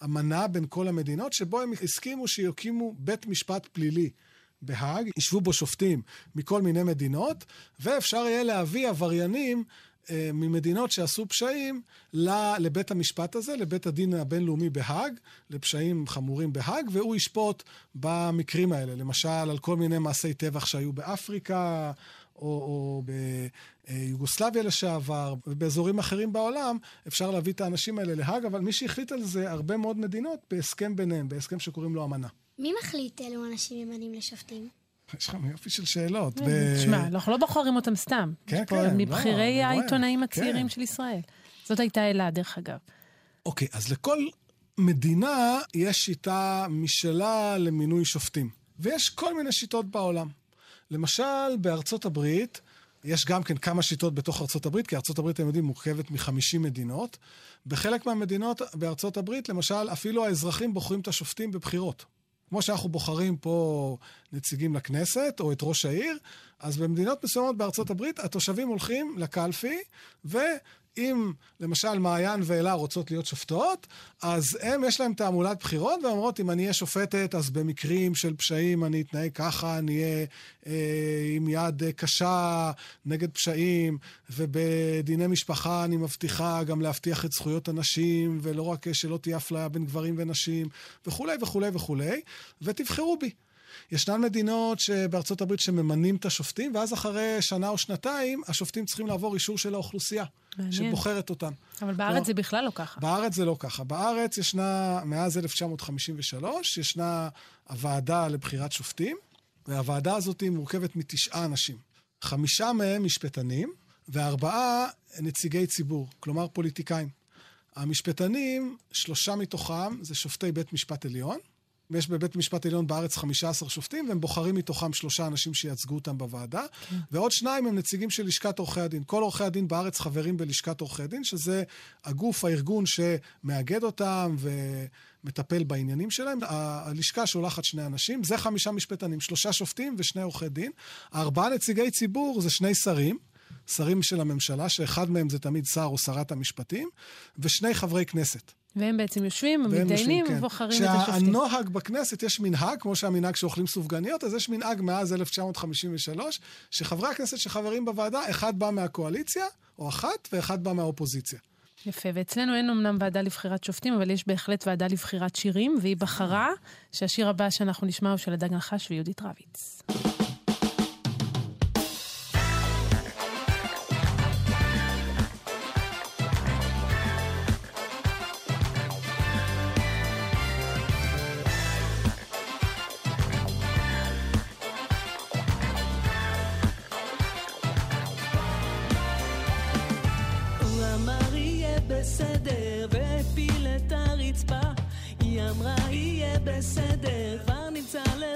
Speaker 5: אמנה בין כל המדינות, שבו הם הסכימו שיקימו בית משפט פלילי. בהאג, ישבו בו שופטים מכל מיני מדינות, ואפשר יהיה להביא עבריינים ממדינות שעשו פשעים לבית המשפט הזה, לבית הדין הבינלאומי בהאג, לפשעים חמורים בהאג, והוא ישפוט במקרים האלה. למשל, על כל מיני מעשי טבח שהיו באפריקה, או, או ביוגוסלביה לשעבר, ובאזורים אחרים בעולם, אפשר להביא את האנשים האלה להאג, אבל מי שהחליט על זה, הרבה מאוד מדינות, בהסכם ביניהם, בהסכם שקוראים לו אמנה.
Speaker 2: מי מחליט אילו אנשים ממנים לשופטים?
Speaker 5: יש לך יופי של שאלות.
Speaker 1: תשמע, אנחנו לא בוחרים אותם סתם.
Speaker 5: כן, כן, לא,
Speaker 1: מבכירי העיתונאים
Speaker 5: כן.
Speaker 1: הצעירים של ישראל. זאת הייתה אלה, דרך אגב.
Speaker 5: אוקיי, אז לכל מדינה יש שיטה משלה למינוי שופטים. ויש כל מיני שיטות בעולם. למשל, בארצות הברית, יש גם כן כמה שיטות בתוך ארצות הברית, כי ארצות הברית, אתם יודעים, מורכבת מ-50 מדינות. בחלק מהמדינות בארצות הברית, למשל, אפילו האזרחים בוחרים את השופטים בבחירות. כמו שאנחנו בוחרים פה נציגים לכנסת, או את ראש העיר, אז במדינות מסוימות בארצות הברית, התושבים הולכים לקלפי, ואם למשל מעיין ואלה רוצות להיות שופטות, אז הם, יש להם תעמולת בחירות, והן אומרות, אם אני אהיה שופטת, אז במקרים של פשעים אני אתנהג ככה, אני אהיה אה, עם יד אה, קשה נגד פשעים, ובדיני משפחה אני מבטיחה גם להבטיח את זכויות הנשים, ולא רק אה, שלא תהיה אפליה בין גברים ונשים, וכולי וכולי וכולי, ותבחרו בי. ישנן מדינות שבארצות הברית שממנים את השופטים, ואז אחרי שנה או שנתיים, השופטים צריכים לעבור אישור של האוכלוסייה,
Speaker 1: מעניין.
Speaker 5: שבוחרת אותם.
Speaker 1: אבל בארץ זה בכלל לא ככה.
Speaker 5: בארץ זה לא ככה. בארץ ישנה, מאז 1953, ישנה הוועדה לבחירת שופטים, והוועדה הזאת מורכבת מתשעה אנשים. חמישה מהם משפטנים, וארבעה נציגי ציבור, כלומר פוליטיקאים. המשפטנים, שלושה מתוכם זה שופטי בית משפט עליון. יש בבית משפט עליון בארץ 15 שופטים, והם בוחרים מתוכם שלושה אנשים שייצגו אותם בוועדה, כן. ועוד שניים הם נציגים של לשכת עורכי הדין. כל עורכי הדין בארץ חברים בלשכת עורכי הדין, שזה הגוף, הארגון שמאגד אותם ומטפל בעניינים שלהם. הלשכה שולחת שני אנשים, זה חמישה משפטנים, שלושה שופטים ושני עורכי דין. ארבעה נציגי ציבור זה שני שרים. שרים של הממשלה, שאחד מהם זה תמיד שר או שרת המשפטים, ושני חברי כנסת.
Speaker 1: והם בעצם יושבים,
Speaker 5: והם
Speaker 1: מתדיינים
Speaker 5: כן.
Speaker 1: ובוחרים את השופטים.
Speaker 5: שהנוהג בכנסת, יש מנהג, כמו שהמנהג שאוכלים סופגניות, אז יש מנהג מאז 1953, שחברי הכנסת שחברים בוועדה, אחד בא מהקואליציה, או אחת, ואחד בא מהאופוזיציה.
Speaker 1: יפה, ואצלנו אין אמנם ועדה לבחירת שופטים, אבל יש בהחלט ועדה לבחירת שירים, והיא בחרה שהשיר הבא שאנחנו נשמע הוא של הדג נחש ויהודית רביץ.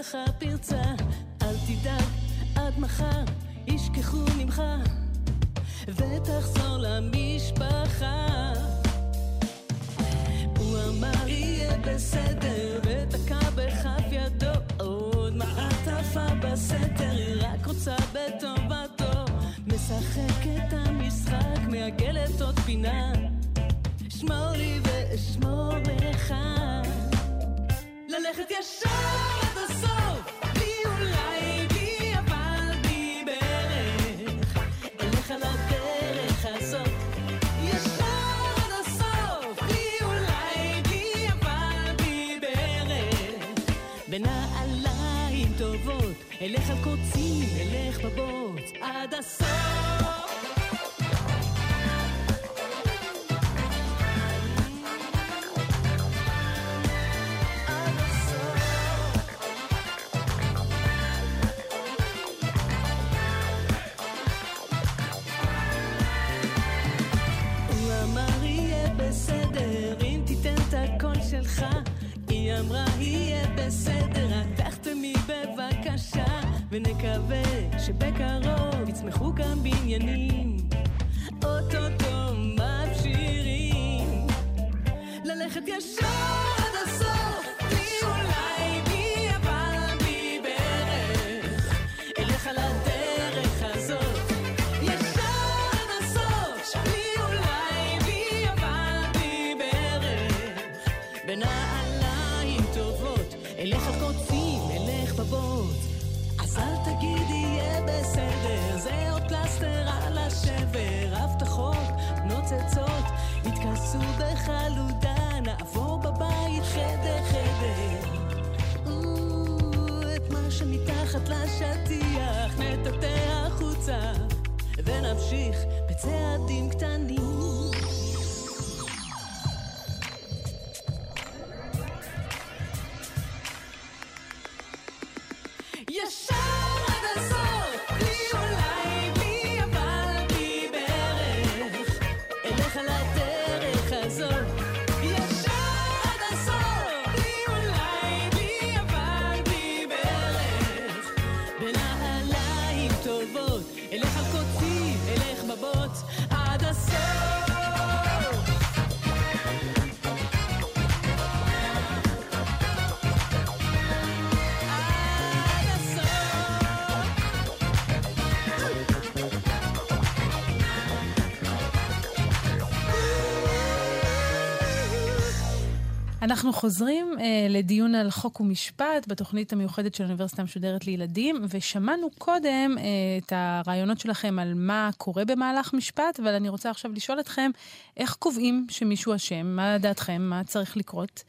Speaker 7: לך פרצה. אל תדאג, עד מחר ישכחו ממך, ותחזור למשפחה. הוא אמר יהיה בסדר, ותקע בכף ידו עוד מעטפה בסתר, היא רק רוצה בטובתו, משחקת המשחק, מעגלת עוד פינה. שמור לי ואשמור לך, ללכת ישר עד הסוף, אלך על קוצים, אלך בבוץ, עד הסוף. אמרה יהיה בבקשה, ונקווה שבקרוב יצמחו כאן בניינים. אוטוטו מבשירים, ללכת ישר עד הסוף, שמתחת לשטיח נטאטא החוצה, ונמשיך בצעדים קטנים.
Speaker 1: אנחנו חוזרים אה, לדיון על חוק ומשפט בתוכנית המיוחדת של האוניברסיטה המשודרת לילדים, ושמענו קודם אה, את הרעיונות שלכם על מה קורה במהלך משפט, אבל אני רוצה עכשיו לשאול אתכם, איך קובעים שמישהו אשם? מה דעתכם? מה צריך לקרות?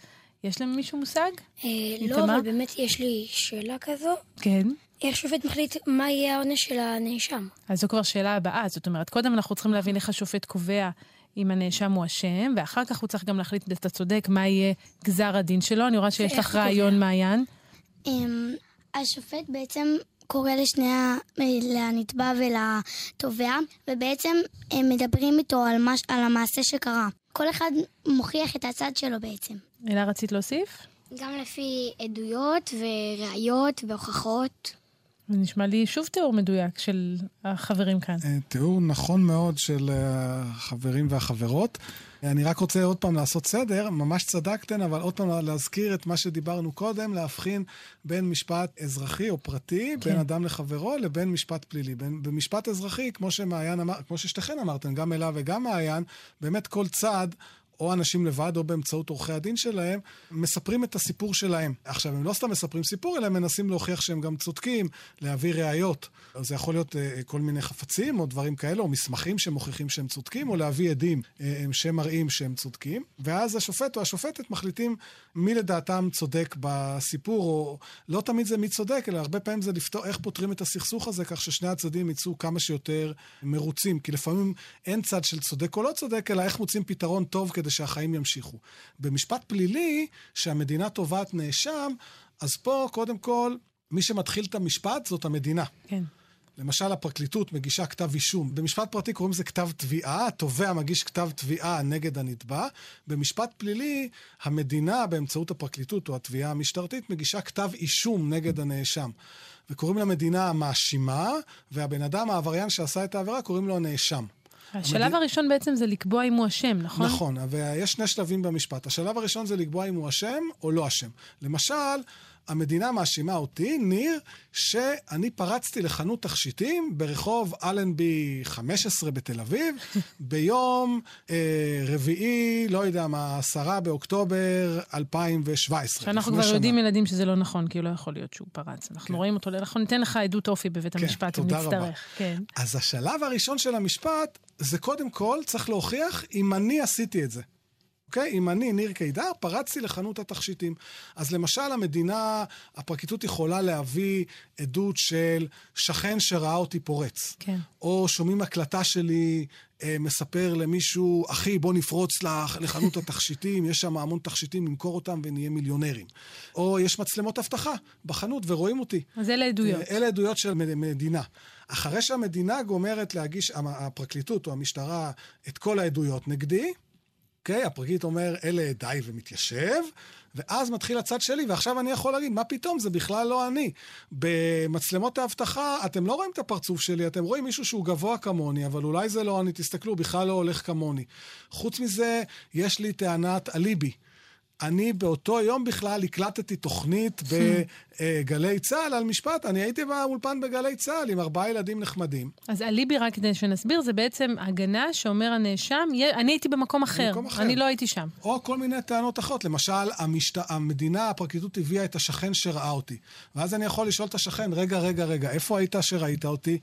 Speaker 1: יש להם מישהו מושג?
Speaker 4: אה? לא, אבל באמת יש לי שאלה כזו.
Speaker 1: כן.
Speaker 4: איך שופט מחליט מה יהיה העונש של הנאשם?
Speaker 1: אז זו כבר שאלה הבאה. זאת אומרת, קודם אנחנו צריכים להבין איך השופט קובע אם הנאשם הוא אשם, ואחר כך הוא צריך גם להחליט, אתה צודק, מה יהיה גזר הדין שלו. אני רואה שיש לך רעיון? מעיין.
Speaker 2: אמ, השופט בעצם קורא לשני, אה, לנתבע ולתובע, ובעצם הם מדברים איתו על, מש, על המעשה שקרה. כל אחד מוכיח את הצד שלו בעצם.
Speaker 1: אלה רצית להוסיף?
Speaker 3: גם לפי עדויות וראיות והוכחות.
Speaker 1: זה נשמע לי שוב תיאור מדויק של החברים כאן.
Speaker 5: אה, תיאור נכון מאוד של אה, החברים והחברות. אני רק רוצה עוד פעם לעשות סדר, ממש צדקתן, אבל עוד פעם להזכיר את מה שדיברנו קודם, להבחין בין משפט אזרחי או פרטי, כן. בין אדם לחברו, לבין משפט פלילי. בין, במשפט אזרחי, כמו שמעיין אמר, כמו ששתיכן אמרתן, גם אלה וגם מעיין, באמת כל צד או אנשים לבד או באמצעות עורכי הדין שלהם, מספרים את הסיפור שלהם. עכשיו, הם לא סתם מספרים סיפור, אלא הם מנסים להוכיח שהם גם צודקים, להביא ראיות. זה יכול להיות אה, כל מיני חפצים או דברים כאלה, או מסמכים שמוכיחים שהם צודקים, או להביא עדים אה, שמראים שהם צודקים. ואז השופט או השופטת מחליטים מי לדעתם צודק בסיפור, או לא תמיד זה מי צודק, אלא הרבה פעמים זה לפתור איך פותרים את הסכסוך הזה, כך ששני הצדדים יצאו כמה שיותר מרוצים. כי לפעמים אין צד של צודק או לא צודק, אלא איך מוצאים פתרון טוב כדי שהחיים ימשיכו. במשפט פלילי, שהמדינה תובעת נאשם, אז פה, קודם כל, מי שמתחיל את המשפט זאת המדינה.
Speaker 1: כן.
Speaker 5: למשל, הפרקליטות מגישה כתב אישום. במשפט פרטי קוראים לזה כתב תביעה, התובע מגיש כתב תביעה נגד הנתבע. במשפט פלילי, המדינה, באמצעות הפרקליטות או התביעה המשטרתית, מגישה כתב אישום נגד הנאשם. וקוראים למדינה המאשימה, והבן אדם, העבריין שעשה את העבירה, קוראים לו הנאשם.
Speaker 1: השלב
Speaker 5: המדינה-
Speaker 1: הראשון בעצם זה לקבוע אם הוא אשם, נכון?
Speaker 5: נכון, ויש שני שלבים במשפט. השלב הראשון זה לקבוע אם הוא אשם או לא אשם. למשל, המדינה מאשימה אותי, ניר, שאני פרצתי לחנות תכשיטים ברחוב אלנבי 15 בתל אביב, ביום אה, רביעי, לא יודע מה, 10 באוקטובר 2017.
Speaker 1: שאנחנו כבר
Speaker 5: שנה.
Speaker 1: יודעים ילדים שזה לא נכון, כי לא יכול להיות שהוא פרץ. אנחנו רואים אותו, אנחנו ניתן לך עדות אופי בבית
Speaker 5: כן,
Speaker 1: המשפט, אם
Speaker 5: תודה רבה.
Speaker 1: נצטרך. כן.
Speaker 5: אז השלב הראשון של המשפט, זה קודם כל צריך להוכיח אם אני עשיתי את זה. אוקיי? אם אני, ניר קידר, פרצתי לחנות התכשיטים. אז למשל, המדינה, הפרקליטות יכולה להביא עדות של שכן שראה אותי פורץ.
Speaker 1: כן.
Speaker 5: או שומעים הקלטה שלי אה, מספר למישהו, אחי, בוא נפרוץ לח- לחנות התכשיטים, יש שם המון תכשיטים, נמכור אותם ונהיה מיליונרים. או יש מצלמות אבטחה בחנות ורואים אותי.
Speaker 1: אז אלה עדויות.
Speaker 5: אלה עדויות של מד- מדינה. אחרי שהמדינה גומרת להגיש, הפרקליטות או המשטרה, את כל העדויות נגדי, אוקיי? הפרקליט אומר, אלה די ומתיישב, ואז מתחיל הצד שלי, ועכשיו אני יכול להגיד, מה פתאום, זה בכלל לא אני. במצלמות האבטחה, אתם לא רואים את הפרצוף שלי, אתם רואים מישהו שהוא גבוה כמוני, אבל אולי זה לא אני, תסתכלו, בכלל לא הולך כמוני. חוץ מזה, יש לי טענת אליבי. אני באותו יום בכלל הקלטתי תוכנית בגלי צה"ל על משפט. אני הייתי באולפן בגלי צה"ל עם ארבעה ילדים נחמדים.
Speaker 1: אז אליבי, רק כדי שנסביר, זה בעצם הגנה שאומר הנאשם, "יה- אני הייתי במקום אחר,
Speaker 5: במקום אחר.
Speaker 1: אני לא הייתי שם.
Speaker 5: או כל מיני טענות אחרות. למשל, המשת... המדינה, הפרקליטות הביאה את השכן שראה אותי. ואז אני יכול לשאול את השכן, רגע, רגע, רגע, איפה היית שראית אותי?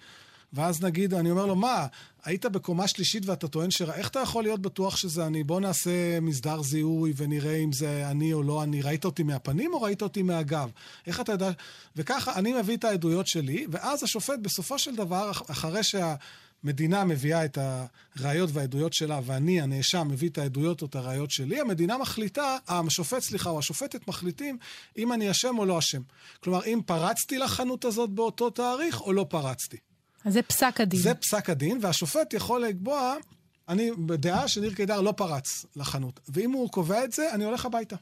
Speaker 5: ואז נגיד, אני אומר לו, מה, היית בקומה שלישית ואתה טוען שרא... איך אתה יכול להיות בטוח שזה אני? בוא נעשה מסדר זיהוי ונראה אם זה אני או לא אני. ראית אותי מהפנים או ראית אותי מהגב? איך אתה יודע... וככה אני מביא את העדויות שלי, ואז השופט בסופו של דבר, אח- אחרי שה... מדינה מביאה את הראיות והעדויות שלה, ואני, הנאשם, מביא את העדויות או את הראיות שלי, המדינה מחליטה, השופט, סליחה, או השופטת מחליטים אם אני אשם או לא אשם. כלומר, אם פרצתי לחנות הזאת באותו תאריך או לא פרצתי.
Speaker 1: אז זה פסק הדין.
Speaker 5: זה פסק הדין, והשופט יכול לקבוע, אני בדעה שניר קידר לא פרץ לחנות. ואם הוא קובע את זה, אני הולך הביתה.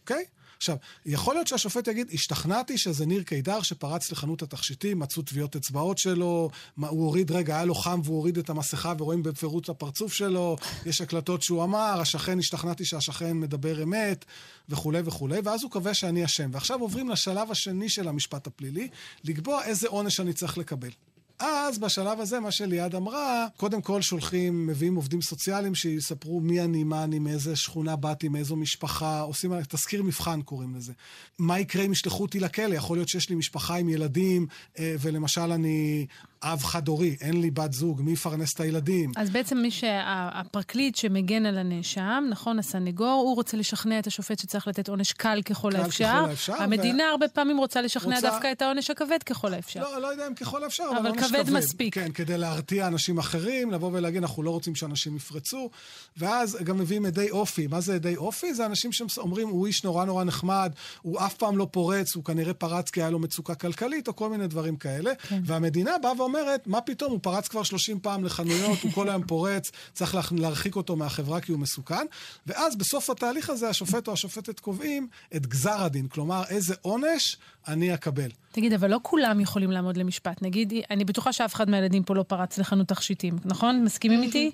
Speaker 5: אוקיי? עכשיו, יכול להיות שהשופט יגיד, השתכנעתי שזה ניר קידר שפרץ לחנות התכשיטים, מצאו טביעות אצבעות שלו, הוא הוריד, רגע, היה לו חם והוא הוריד את המסכה ורואים בפירוט את הפרצוף שלו, יש הקלטות שהוא אמר, השכן, השתכנעתי שהשכן מדבר אמת, וכולי וכולי, ואז הוא קובע שאני אשם. ועכשיו עוברים לשלב השני של המשפט הפלילי, לקבוע איזה עונש אני צריך לקבל. אז בשלב הזה, מה שליעד אמרה, קודם כל שולחים, מביאים עובדים סוציאליים שיספרו מי אני, מה אני, מאיזה שכונה באתי, מאיזו משפחה, עושים תזכיר מבחן קוראים לזה. מה יקרה אם ישלחו אותי לכלא? יכול להיות שיש לי משפחה עם ילדים, אה, ולמשל אני אב חד-הורי, אין לי בת זוג, מי יפרנס את הילדים?
Speaker 1: אז בעצם מי שהפרקליט שמגן על הנאשם, נכון, הסנגור, הוא רוצה לשכנע את השופט שצריך לתת עונש קל ככל
Speaker 5: קל
Speaker 1: האפשר.
Speaker 5: ככל האפשר,
Speaker 1: המדינה הרבה פעמים רוצה לשכנע
Speaker 5: רוצה-
Speaker 1: דווקא את העונש הכבד ככל האפשר.
Speaker 5: לא, לא יודע אם ככל האפשר, אבל,
Speaker 1: אבל
Speaker 5: עונש
Speaker 1: כבד מספיק.
Speaker 5: כן, כדי להרתיע אנשים אחרים, לבוא ולהגיד, אנחנו לא רוצים שאנשים יפרצו. ואז גם מביאים עדי אופי. מה זה עדי אופי? זה אנשים שאומרים, הוא איש נורא נורא נחמד, הוא אף פעם לא פורץ, הוא כנראה פרץ כי היה לו מצוקה כלכלית, או כל מיני דברים כאלה. כן. והמדינה באה ואומרת, מה פתאום, הוא פרץ כבר 30 פעם לחנויות, הוא כל היום פורץ, צריך לה- להרחיק אותו מהחברה כי הוא מסוכן. ואז בסוף התהליך הזה, השופט או השופטת קובעים את גזר הדין. כלומר, איזה עונש אני אקבל.
Speaker 1: תגיד, אבל לא כולם יכולים לעמוד למשפט. נגיד, אני בטוחה שאף אחד מהילדים פה לא פרץ לחנות תכשיטים, נכון? מסכימים איתי?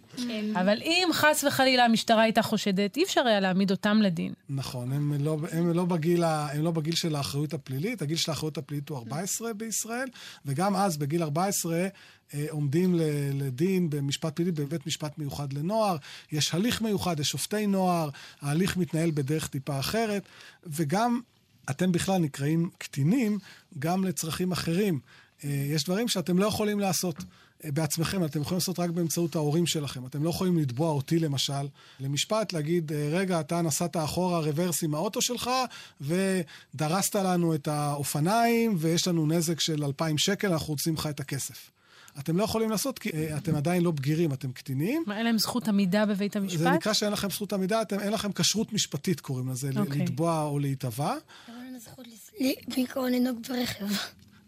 Speaker 1: אבל אם חס וחלילה המשטרה הייתה חושדת, אי אפשר היה להעמיד אותם לדין.
Speaker 5: נכון, הם לא, הם, לא בגיל, הם לא בגיל של האחריות הפלילית, הגיל של האחריות הפלילית הוא 14 בישראל, וגם אז בגיל 14 אה, עומדים לדין במשפט פלילי בבית משפט מיוחד לנוער, יש הליך מיוחד, יש שופטי נוער, ההליך מתנהל בדרך טיפה אחרת, וגם אתם בכלל נקראים קטינים גם לצרכים אחרים. אה, יש דברים שאתם לא יכולים לעשות. אה, בעצמכם, אתם יכולים לעשות רק באמצעות ההורים שלכם. אתם לא יכולים לתבוע אותי, למשל, למשפט, להגיד, אה, רגע, אתה נסעת אחורה רוורס עם האוטו שלך, ודרסת לנו את האופניים, ויש לנו נזק של 2,000 שקל, אנחנו רוצים לך את הכסף. אתם לא יכולים לעשות, כי אה, אתם עדיין לא בגירים, אתם קטינים.
Speaker 1: מה, אין להם זכות עמידה בבית
Speaker 5: זה
Speaker 1: המשפט?
Speaker 5: נקרא שאין לכם זכות עמידה, אתם, אין לכם כשרות משפטית, קוראים לזה, okay.
Speaker 1: אוקיי.
Speaker 5: לתבוע או להיתבע.
Speaker 4: אבל אין זכות ל- בעיקרון לנהוג ברכב.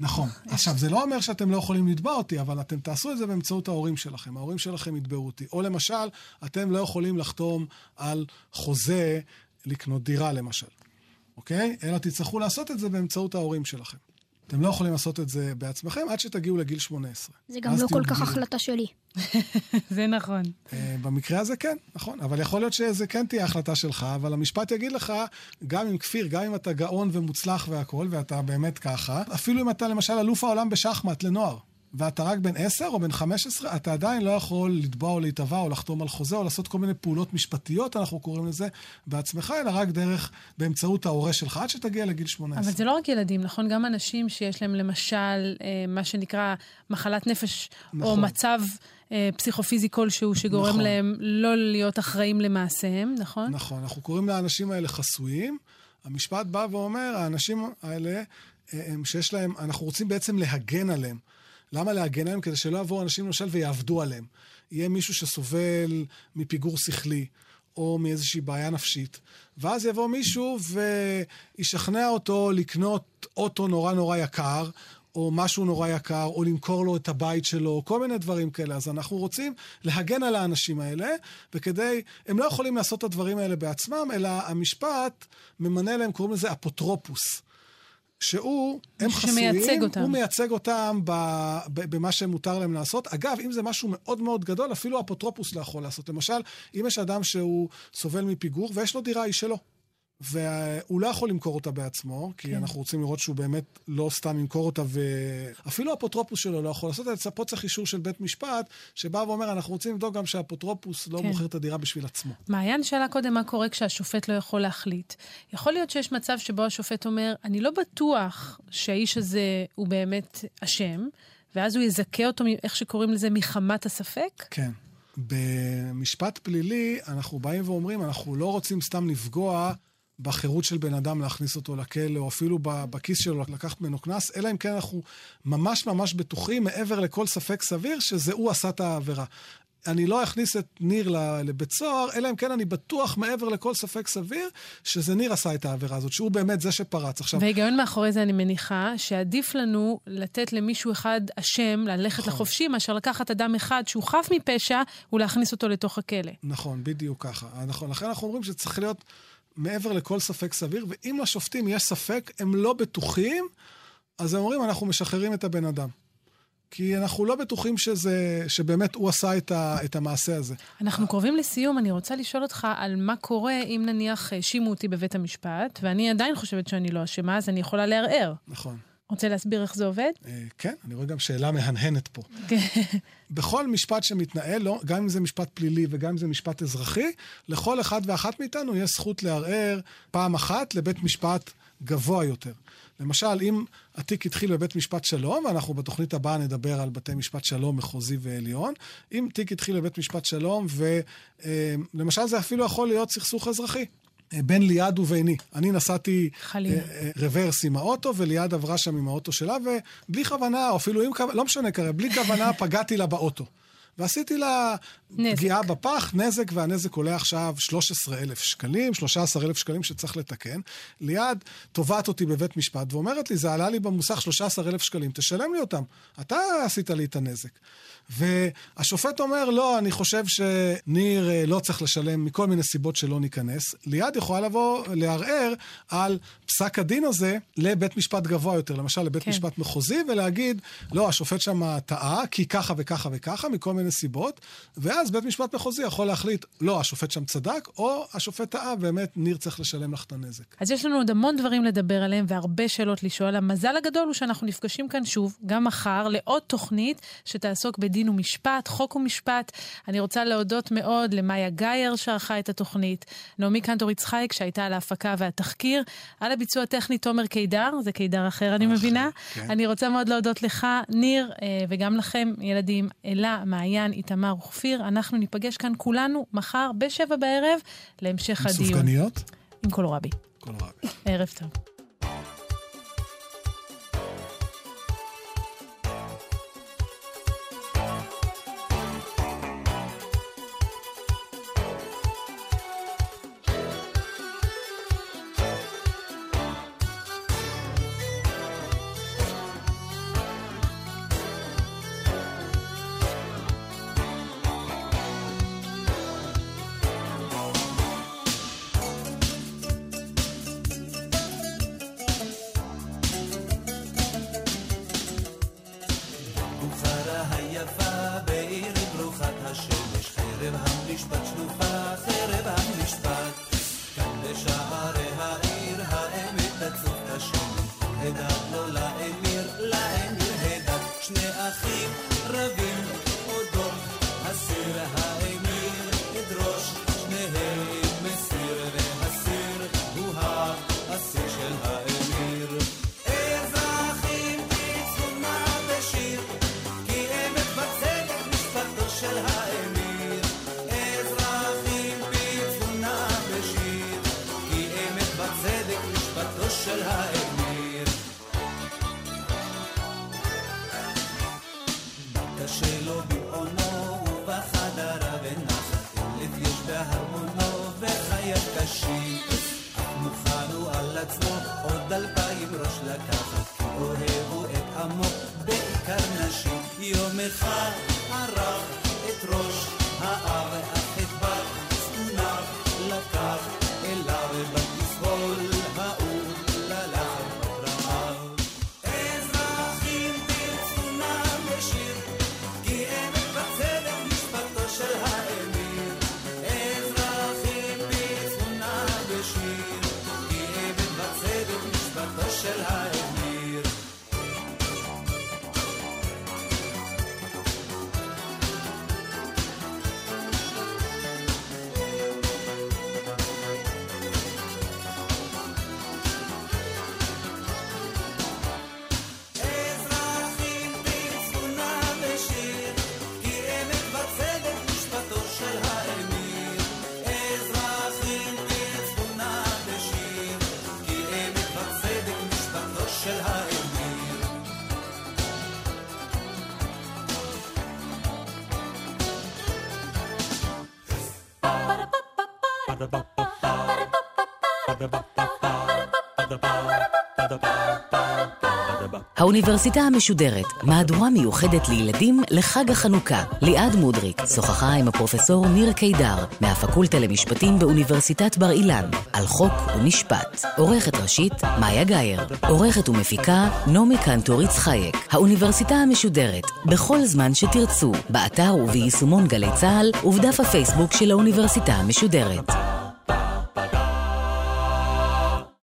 Speaker 5: נכון. עכשיו, זה לא אומר שאתם לא יכולים לתבוע אותי, אבל אתם תעשו את זה באמצעות ההורים שלכם. ההורים שלכם יתבעו אותי. או למשל, אתם לא יכולים לחתום על חוזה לקנות דירה, למשל. אוקיי? אלא תצטרכו לעשות את זה באמצעות ההורים שלכם. אתם לא יכולים לעשות את זה בעצמכם עד שתגיעו לגיל 18.
Speaker 3: זה גם לא כל כך
Speaker 5: בגירים.
Speaker 3: החלטה שלי.
Speaker 1: זה נכון.
Speaker 5: אה, במקרה הזה כן, נכון. אבל יכול להיות שזה כן תהיה החלטה שלך, אבל המשפט יגיד לך, גם עם כפיר, גם אם אתה גאון ומוצלח והכול, ואתה באמת ככה, אפילו אם אתה למשל אלוף העולם בשחמט לנוער, ואתה רק בן 10 או בן 15, אתה עדיין לא יכול לתבוע או להתבע או לחתום על חוזה או לעשות כל מיני פעולות משפטיות, אנחנו קוראים לזה, בעצמך, אלא רק דרך, באמצעות ההורה שלך, עד שתגיע לגיל 18.
Speaker 1: אבל זה לא רק ילדים, נכון? גם אנשים שיש להם למשל אה, מה שנקרא מחלת נפש, או
Speaker 5: נכון.
Speaker 1: מצב אה, פסיכופיזי כלשהו שגורם
Speaker 5: נכון.
Speaker 1: להם לא להיות אחראים למעשיהם, נכון?
Speaker 5: נכון, אנחנו קוראים לאנשים האלה חסויים. המשפט בא ואומר, האנשים האלה, אה, הם שיש להם, אנחנו רוצים בעצם להגן עליהם. למה להגן עליהם? כדי שלא יבואו אנשים למשל ויעבדו עליהם. יהיה מישהו שסובל מפיגור שכלי, או מאיזושהי בעיה נפשית, ואז יבוא מישהו וישכנע אותו לקנות אוטו נורא נורא יקר, או משהו נורא יקר, או למכור לו את הבית שלו, או כל מיני דברים כאלה. אז אנחנו רוצים להגן על האנשים האלה, וכדי, הם לא יכולים לעשות את הדברים האלה בעצמם, אלא המשפט ממנה להם, קוראים לזה אפוטרופוס. שהוא, הם חסויים,
Speaker 1: אותם.
Speaker 5: הוא מייצג אותם ב, ב, במה שמותר להם לעשות. אגב, אם זה משהו מאוד מאוד גדול, אפילו אפוטרופוס לא יכול לעשות. למשל, אם יש אדם שהוא סובל מפיגור ויש לו דירה, היא שלו. והוא לא יכול למכור אותה בעצמו, כי כן. אנחנו רוצים לראות שהוא באמת לא סתם ימכור אותה, ואפילו האפוטרופוס שלו לא יכול לעשות את זה. פה צריך אישור של בית משפט, שבא ואומר, אנחנו רוצים לבדוק גם שהאפוטרופוס לא
Speaker 1: כן.
Speaker 5: מוכר את הדירה בשביל עצמו.
Speaker 1: מעיין שאלה קודם מה קורה כשהשופט לא יכול להחליט. יכול להיות שיש מצב שבו השופט אומר, אני לא בטוח שהאיש הזה הוא באמת אשם, ואז הוא יזכה אותו, איך שקוראים לזה, מחמת הספק?
Speaker 5: כן. במשפט פלילי, אנחנו באים ואומרים, אנחנו לא רוצים סתם לפגוע בחירות של בן אדם להכניס אותו לכלא, או אפילו בכיס שלו לקחת ממנו קנס, אלא אם כן אנחנו ממש ממש בטוחים, מעבר לכל ספק סביר, שזה הוא עשה את העבירה. אני לא אכניס את ניר לבית סוהר, אלא אם כן אני בטוח מעבר לכל ספק סביר, שזה ניר עשה את העבירה הזאת, שהוא באמת זה שפרץ. עכשיו,
Speaker 1: וההיגיון מאחורי זה, אני מניחה, שעדיף לנו לתת למישהו אחד אשם ללכת
Speaker 5: נכון.
Speaker 1: לחופשי, מאשר לקחת אדם אחד שהוא חף מפשע ולהכניס אותו לתוך הכלא.
Speaker 5: נכון, בדיוק ככה. נכון, לכן אנחנו אומרים שצריך להיות מעבר לכל ספק סביר, ואם לשופטים יש ספק, הם לא בטוחים, אז הם אומרים, אנחנו משחררים את הבן אדם. כי אנחנו לא בטוחים שזה, שבאמת הוא עשה את, ה, את המעשה הזה.
Speaker 1: אנחנו קרובים לסיום, אני רוצה לשאול אותך על מה קורה אם נניח האשימו אותי בבית המשפט, ואני עדיין חושבת שאני לא אשמה, אז אני יכולה לערער.
Speaker 5: נכון.
Speaker 1: רוצה להסביר איך זה עובד?
Speaker 5: אה, כן, אני רואה גם שאלה מהנהנת פה. בכל משפט שמתנהל, לא, גם אם זה משפט פלילי וגם אם זה משפט אזרחי, לכל אחד ואחת מאיתנו יש זכות לערער פעם אחת לבית משפט גבוה יותר. למשל, אם התיק התחיל בבית משפט שלום, ואנחנו בתוכנית הבאה נדבר על בתי משפט שלום, מחוזי ועליון, אם תיק התחיל בבית משפט שלום, ולמשל זה אפילו יכול להיות סכסוך אזרחי. אה, בין ליעד וביני. אני נסעתי
Speaker 1: חלילה.
Speaker 5: אה, אה, רוורס עם האוטו, וליעד עברה שם עם האוטו שלה, ובלי כוונה, או אפילו עם כוונה, לא משנה כרגע, בלי כוונה פגעתי לה באוטו. ועשיתי לה
Speaker 1: נזק.
Speaker 5: פגיעה בפח, נזק, והנזק עולה עכשיו 13,000 שקלים, 13,000 שקלים שצריך לתקן. ליעד תובעת אותי בבית משפט ואומרת לי, זה עלה לי במוסך 13,000 שקלים, תשלם לי אותם. אתה עשית לי את הנזק. והשופט אומר, לא, אני חושב שניר אה, לא צריך לשלם מכל מיני סיבות שלא ניכנס. ליעד יכולה לבוא לערער על פסק הדין הזה לבית משפט גבוה יותר, למשל לבית
Speaker 1: כן.
Speaker 5: כן. משפט מחוזי, ולהגיד, לא, השופט שם טעה, כי ככה וככה וככה, מכל מיני סיבות, ואז בית משפט מחוזי יכול להחליט, לא, השופט שם צדק, או השופט טעה, באמת ניר צריך לשלם לך את הנזק.
Speaker 1: אז יש לנו עוד המון דברים לדבר עליהם והרבה שאלות לשאול. המזל הגדול הוא שאנחנו נפגשים כאן שוב, גם מחר, לעוד תוכנית שתעסוק בדין ומשפט, חוק ומשפט. אני רוצה להודות מאוד למאיה גאייר שערכה את התוכנית, נעמי קנטור יצחייק שהייתה על ההפקה והתחקיר, על הביצוע הטכני תומר קידר, זה קידר אחר אני מבינה.
Speaker 5: כן.
Speaker 1: אני רוצה מאוד להודות לך, ניר, אה, וגם לכם, ילדים, אלה, מעיין, איתמר וכפיר. אנחנו ניפגש כאן כולנו מחר בשבע בערב להמשך הדיון.
Speaker 5: סופגניות?
Speaker 1: עם קולרבי.
Speaker 5: כל רבי.
Speaker 1: ערב טוב.
Speaker 8: האוניברסיטה המשודרת, מהדורה מיוחדת לילדים לחג החנוכה. ליעד מודריק שוחחה עם הפרופסור ניר קידר מהפקולטה למשפטים באוניברסיטת בר אילן על חוק ומשפט. עורכת ראשית, מאיה גאייר. עורכת ומפיקה, נעמי קנטור יצחייק. האוניברסיטה המשודרת, בכל זמן שתרצו, באתר וביישומון גלי צה"ל ובדף הפייסבוק של האוניברסיטה המשודרת.